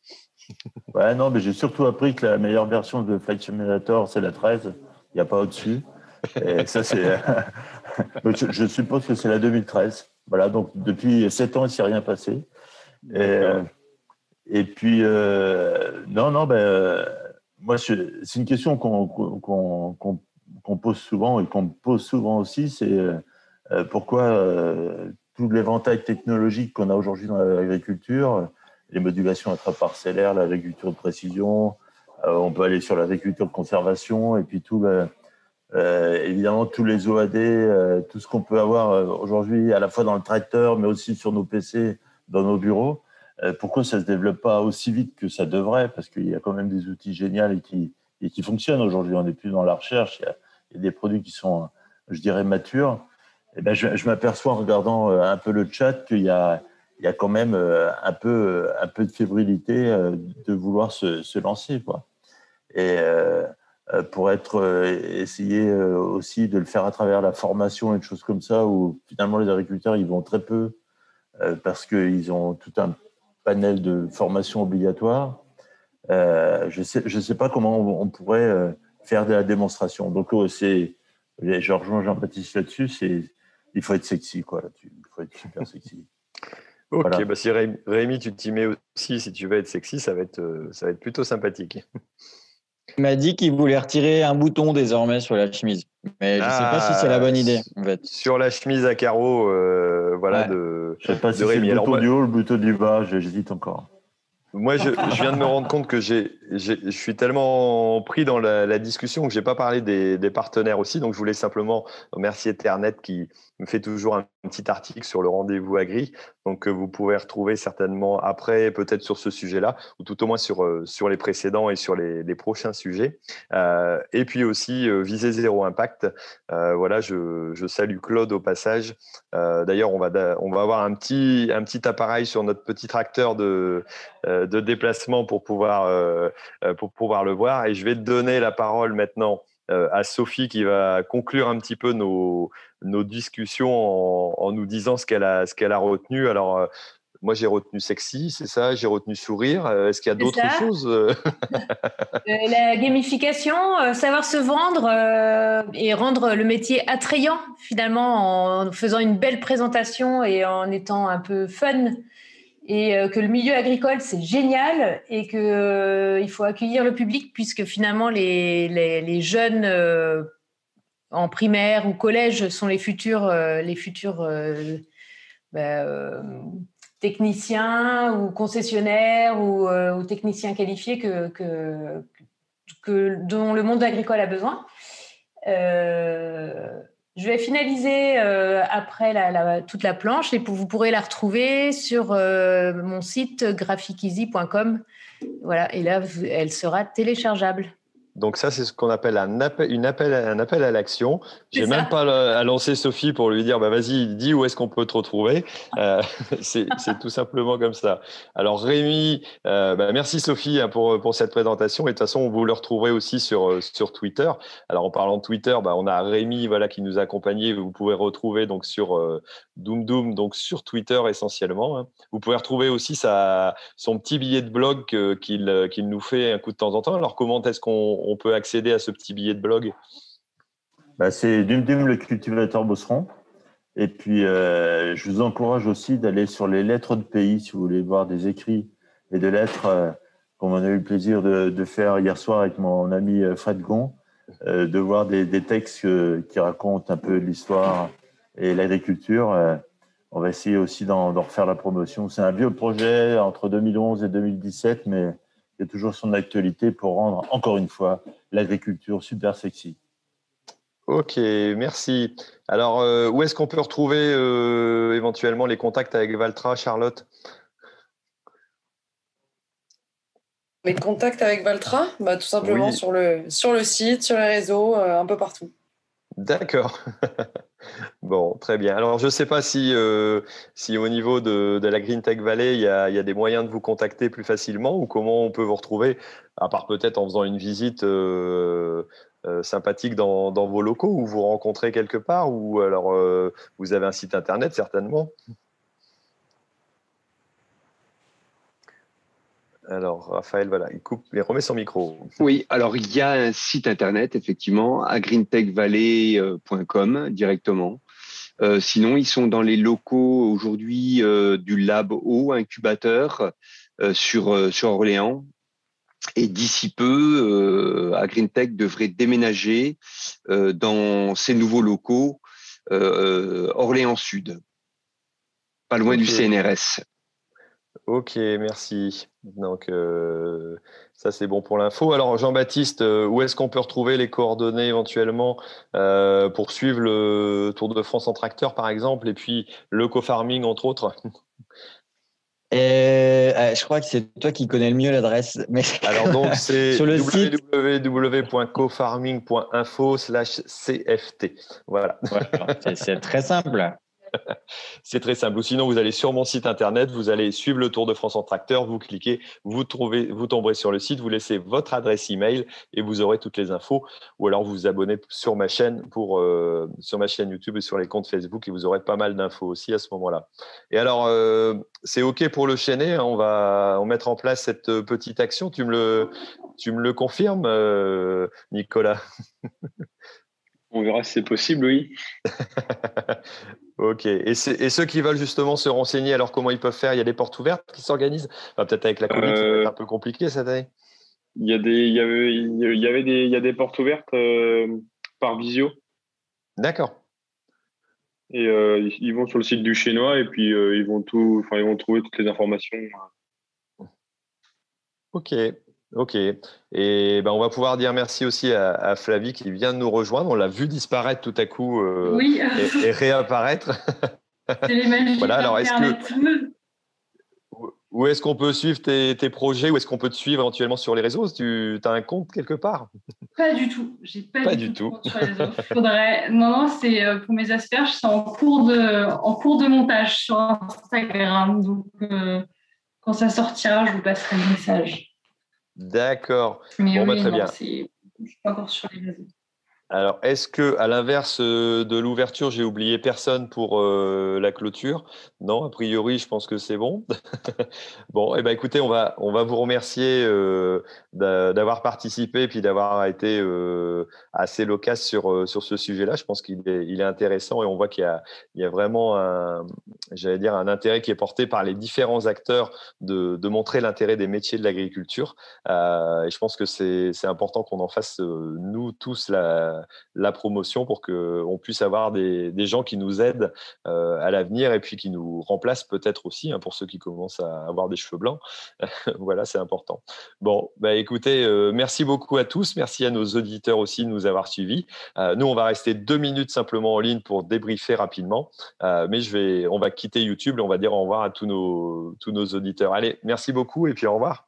ouais, non, mais j'ai surtout appris que la meilleure version de Flight Simulator, c'est la 13. Il n'y a pas au-dessus. Et ça, c'est. *laughs* je, suppose que c'est la 2013. Voilà, donc depuis sept ans, il ne s'est rien passé. Et, et puis, euh, non, non, ben, euh, moi, c'est une question qu'on qu pose souvent et qu'on me pose souvent aussi c'est euh, pourquoi euh, tout l'éventail technologique qu'on a aujourd'hui dans l'agriculture, les modulations intraparcellaires, l'agriculture de précision, on peut aller sur l'agriculture de conservation et puis tout. Ben, euh, évidemment, tous les OAD, euh, tout ce qu'on peut avoir euh, aujourd'hui, à la fois dans le tracteur, mais aussi sur nos PC, dans nos bureaux. Euh, pourquoi ça ne se développe pas aussi vite que ça devrait? Parce qu'il y a quand même des outils géniaux et qui, et qui fonctionnent aujourd'hui. On n'est plus dans la recherche. Il y, a, des produits qui sont, je dirais, matures. Et ben, je, je m'aperçois en regardant un peu le chat qu'il y a, il y a quand même un peu, un peu de fébrilité de vouloir se, lancer. Quoi. Et euh, euh, pour être euh, essayer euh, aussi de le faire à travers la formation et des choses comme ça, où finalement les agriculteurs ils vont très peu parce qu'ils ont tout un panel de formation obligatoire. je sais, je sais pas comment on, pourrait faire de la démonstration. Donc c'est, je rejoins Jean-Baptiste là-dessus, c'est il faut être sexy quoi là-dessus, il faut être super sexy. *laughs* Ok, voilà. bah si Rémi, tu t'y mets aussi, si tu veux être sexy, ça va être, ça va être plutôt sympathique. Il m'a dit qu'il voulait retirer un bouton désormais sur la chemise. Mais je ne sais pas si c'est la bonne idée. En fait. Sur la chemise à carreaux, euh, voilà, ouais. de. Je ne sais pas si c'est le bouton du haut ou le bouton du bas, j'hésite encore. Moi, je, je, viens de me rendre compte que j'ai, je suis tellement pris dans la, la discussion que j'ai pas parlé des, des, partenaires aussi. Donc, je voulais simplement remercier Ethernet qui fait toujours un, petit article sur le rendez-vous agri. Donc, vous pouvez retrouver certainement après, peut-être sur ce sujet-là, ou tout au moins sur, euh, sur les précédents et sur les, prochains sujets. Euh, et puis aussi, euh, viser zéro impact. Voilà, je, je, salue Claude au passage. D'ailleurs, on va, on va avoir un petit, un petit appareil sur notre petit tracteur de, de déplacement pour pouvoir, pour pouvoir le voir. Et je vais te donner la parole maintenant à Sophie qui va conclure un petit peu nos, nos discussions en, en nous disant ce qu'elle a, qu'elle a retenu. Alors, euh, moi, j'ai retenu sexy, c'est ça. J'ai retenu sourire. Euh, est-ce qu'il y a d'autres choses *laughs* euh? La gamification, savoir se vendre et rendre le métier attrayant, finalement, en faisant une belle présentation et en étant un peu fun et que le milieu agricole c'est génial et que il faut accueillir le public puisque finalement les, les, jeunes en primaire ou collège sont les futurs les futurs bah, techniciens ou concessionnaires ou, techniciens qualifiés que, dont le monde agricole a besoin. Je vais finaliser euh, après toute la planche et vous pourrez la retrouver sur euh, mon site graphiceasy.com. Voilà, et là, elle sera téléchargeable. Donc ça, c'est ce qu'on appelle un appel, une appel, un appel à l'action. J'ai même pas à lancer Sophie pour lui dire, bah vas-y, dis où est-ce qu'on peut te retrouver. *laughs* Euh, c'est tout simplement comme ça. Alors Rémi, euh, bah, merci Sophie hein, pour pour cette présentation. Et de toute façon, vous le retrouverez aussi sur euh, sur Twitter. Alors en parlant de Twitter, bah, on a Rémi, voilà, qui nous a accompagnés. Vous pouvez retrouver donc sur euh, Doom Doom, donc sur Twitter essentiellement. Hein. Vous pouvez retrouver aussi son petit billet de blog qu'il qu'il nous fait un coup de temps en temps. Alors comment est-ce qu'on on peut accéder à ce petit billet de blog? Bah, C'est Dum Dum le cultivateur bosseron. Et puis, euh, je vous encourage aussi d'aller sur les lettres de pays si vous voulez voir des écrits et des lettres, euh, comme on a eu le plaisir de, faire hier soir avec mon ami euh, Fred Gon, de voir des, textes qui racontent un peu l'histoire et l'agriculture. on va essayer aussi d'en refaire la promotion. C'est un vieux projet entre 2011 et 2017, mais il y a toujours son actualité pour rendre, encore une fois, l'agriculture super sexy. Ok, merci. Alors, euh, où est-ce qu'on peut retrouver euh, éventuellement les contacts avec Valtra, Charlotte? Les contacts avec Valtra? Bah, Tout simplement sur, le, sur le site, sur les réseaux, euh, un peu partout. D'accord. *laughs* bon, très bien. Alors, je ne sais pas si, euh, si au niveau de, la Green Tech Valley, il y, a, des moyens de vous contacter plus facilement ou comment on peut vous retrouver, à part peut-être en faisant une visite euh, euh, sympathique dans, dans, vos locaux ou vous rencontrez quelque part ou alors vous avez un site internet certainement. Alors, Raphaël, voilà, il coupe, il remet son micro. Oui, alors il y a un site internet, effectivement, à greentechvalley.com directement. Euh, sinon, ils sont dans les locaux aujourd'hui euh, du Lab O incubateur euh, sur, sur Orléans. Et d'ici peu, AgreenTech devrait déménager dans ces nouveaux locaux Orléans Sud, pas loin du CNRS. Ok, merci. Donc, euh, ça, c'est bon pour l'info. Alors, Jean-Baptiste, euh, où est-ce qu'on peut retrouver les coordonnées éventuellement euh, pour suivre le Tour de France en tracteur, par exemple, et puis le co-farming, entre autres? Je crois que c'est toi qui connais le mieux l'adresse. Mais *laughs* alors donc c'est www.cofarming.info/cft. Voilà. voilà c'est très simple. *laughs* c'est très simple. Ou sinon, vous allez sur mon site internet, vous allez suivre le Tour de France en tracteur, vous cliquez, vous trouvez, vous tomberez sur le site, vous laissez votre adresse email et vous aurez toutes les infos. Ou alors vous vous abonnez sur ma chaîne pour euh, sur ma chaîne YouTube et sur les comptes Facebook et vous aurez pas mal d'infos aussi à ce moment-là. Et alors, euh, c'est ok pour le chaîner. Hein, on va on mettre en place cette petite action. Tu me le tu me le confirmes, euh, Nicolas? *laughs* On verra si c'est possible, oui. *laughs* ok. Et, ceux qui veulent justement se renseigner, alors comment ils peuvent faire? Il y a des portes ouvertes qui s'organisent? Peut-être avec la Covid, ça va être euh, un peu compliqué cette année. Il y, a des, il y, avait, il y avait des, il y a des portes ouvertes euh, par visio. D'accord. Et euh, ils vont sur le site du Chinois et puis ils, vont tout, enfin, ils vont trouver toutes les informations. Ok. Ok. Et ben, on va pouvoir dire merci aussi à, Flavie qui vient de nous rejoindre. On l'a vu disparaître tout à coup euh, et, réapparaître. *laughs* C'est voilà, alors est-ce que où est-ce qu'on peut suivre tes, projets? Où est-ce qu'on peut te suivre éventuellement sur les réseaux? Tu as un compte quelque part? Pas du tout. J'ai pas, du, tout. sur les réseaux. Faudrait... Non, non, c'est euh, pour mes asperges, c'est en cours de en cours de montage sur Instagram. Donc euh, quand ça sortira, je vous passerai le message. D'accord. Bon, bah, très bien. suis pas encore sur les réseaux. Alors, est-ce que, à l'inverse euh, de l'ouverture, j'ai oublié personne pour euh, la clôture? Non, a priori, je pense que c'est bon. *laughs* bon, eh ben, écoutez, on va, on va vous remercier euh, d'avoir participé et puis d'avoir été assez loquace sur, sur ce sujet-là. Je pense qu'il est, intéressant et on voit qu'il y y a vraiment un, dire, un intérêt qui est porté par les différents acteurs de, de montrer l'intérêt des métiers de l'agriculture. et je pense que c'est important qu'on en fasse, nous tous, la la promotion pour qu'on puisse avoir des, gens qui nous aident euh, à l'avenir et puis qui nous remplacent peut-être aussi hein, pour ceux qui commencent à avoir des cheveux blancs. *laughs* voilà, c'est important. Bon, bah, écoutez, euh, merci beaucoup à tous. Merci à nos auditeurs aussi de nous avoir suivis. Euh, nous, on va rester deux minutes simplement en ligne pour débriefer rapidement. mais je vais, on va quitter YouTube et on va dire au revoir à tous nos, tous nos auditeurs. Allez, merci beaucoup et puis au revoir.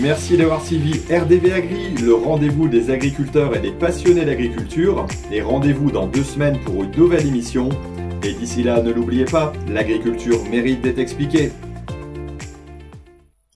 Merci d'avoir suivi RDV Agri, le rendez-vous des agriculteurs et des passionnés d'agriculture. Et rendez-vous dans deux semaines pour une nouvelle émission. Et d'ici là, ne l'oubliez pas, l'agriculture mérite d'être expliquée.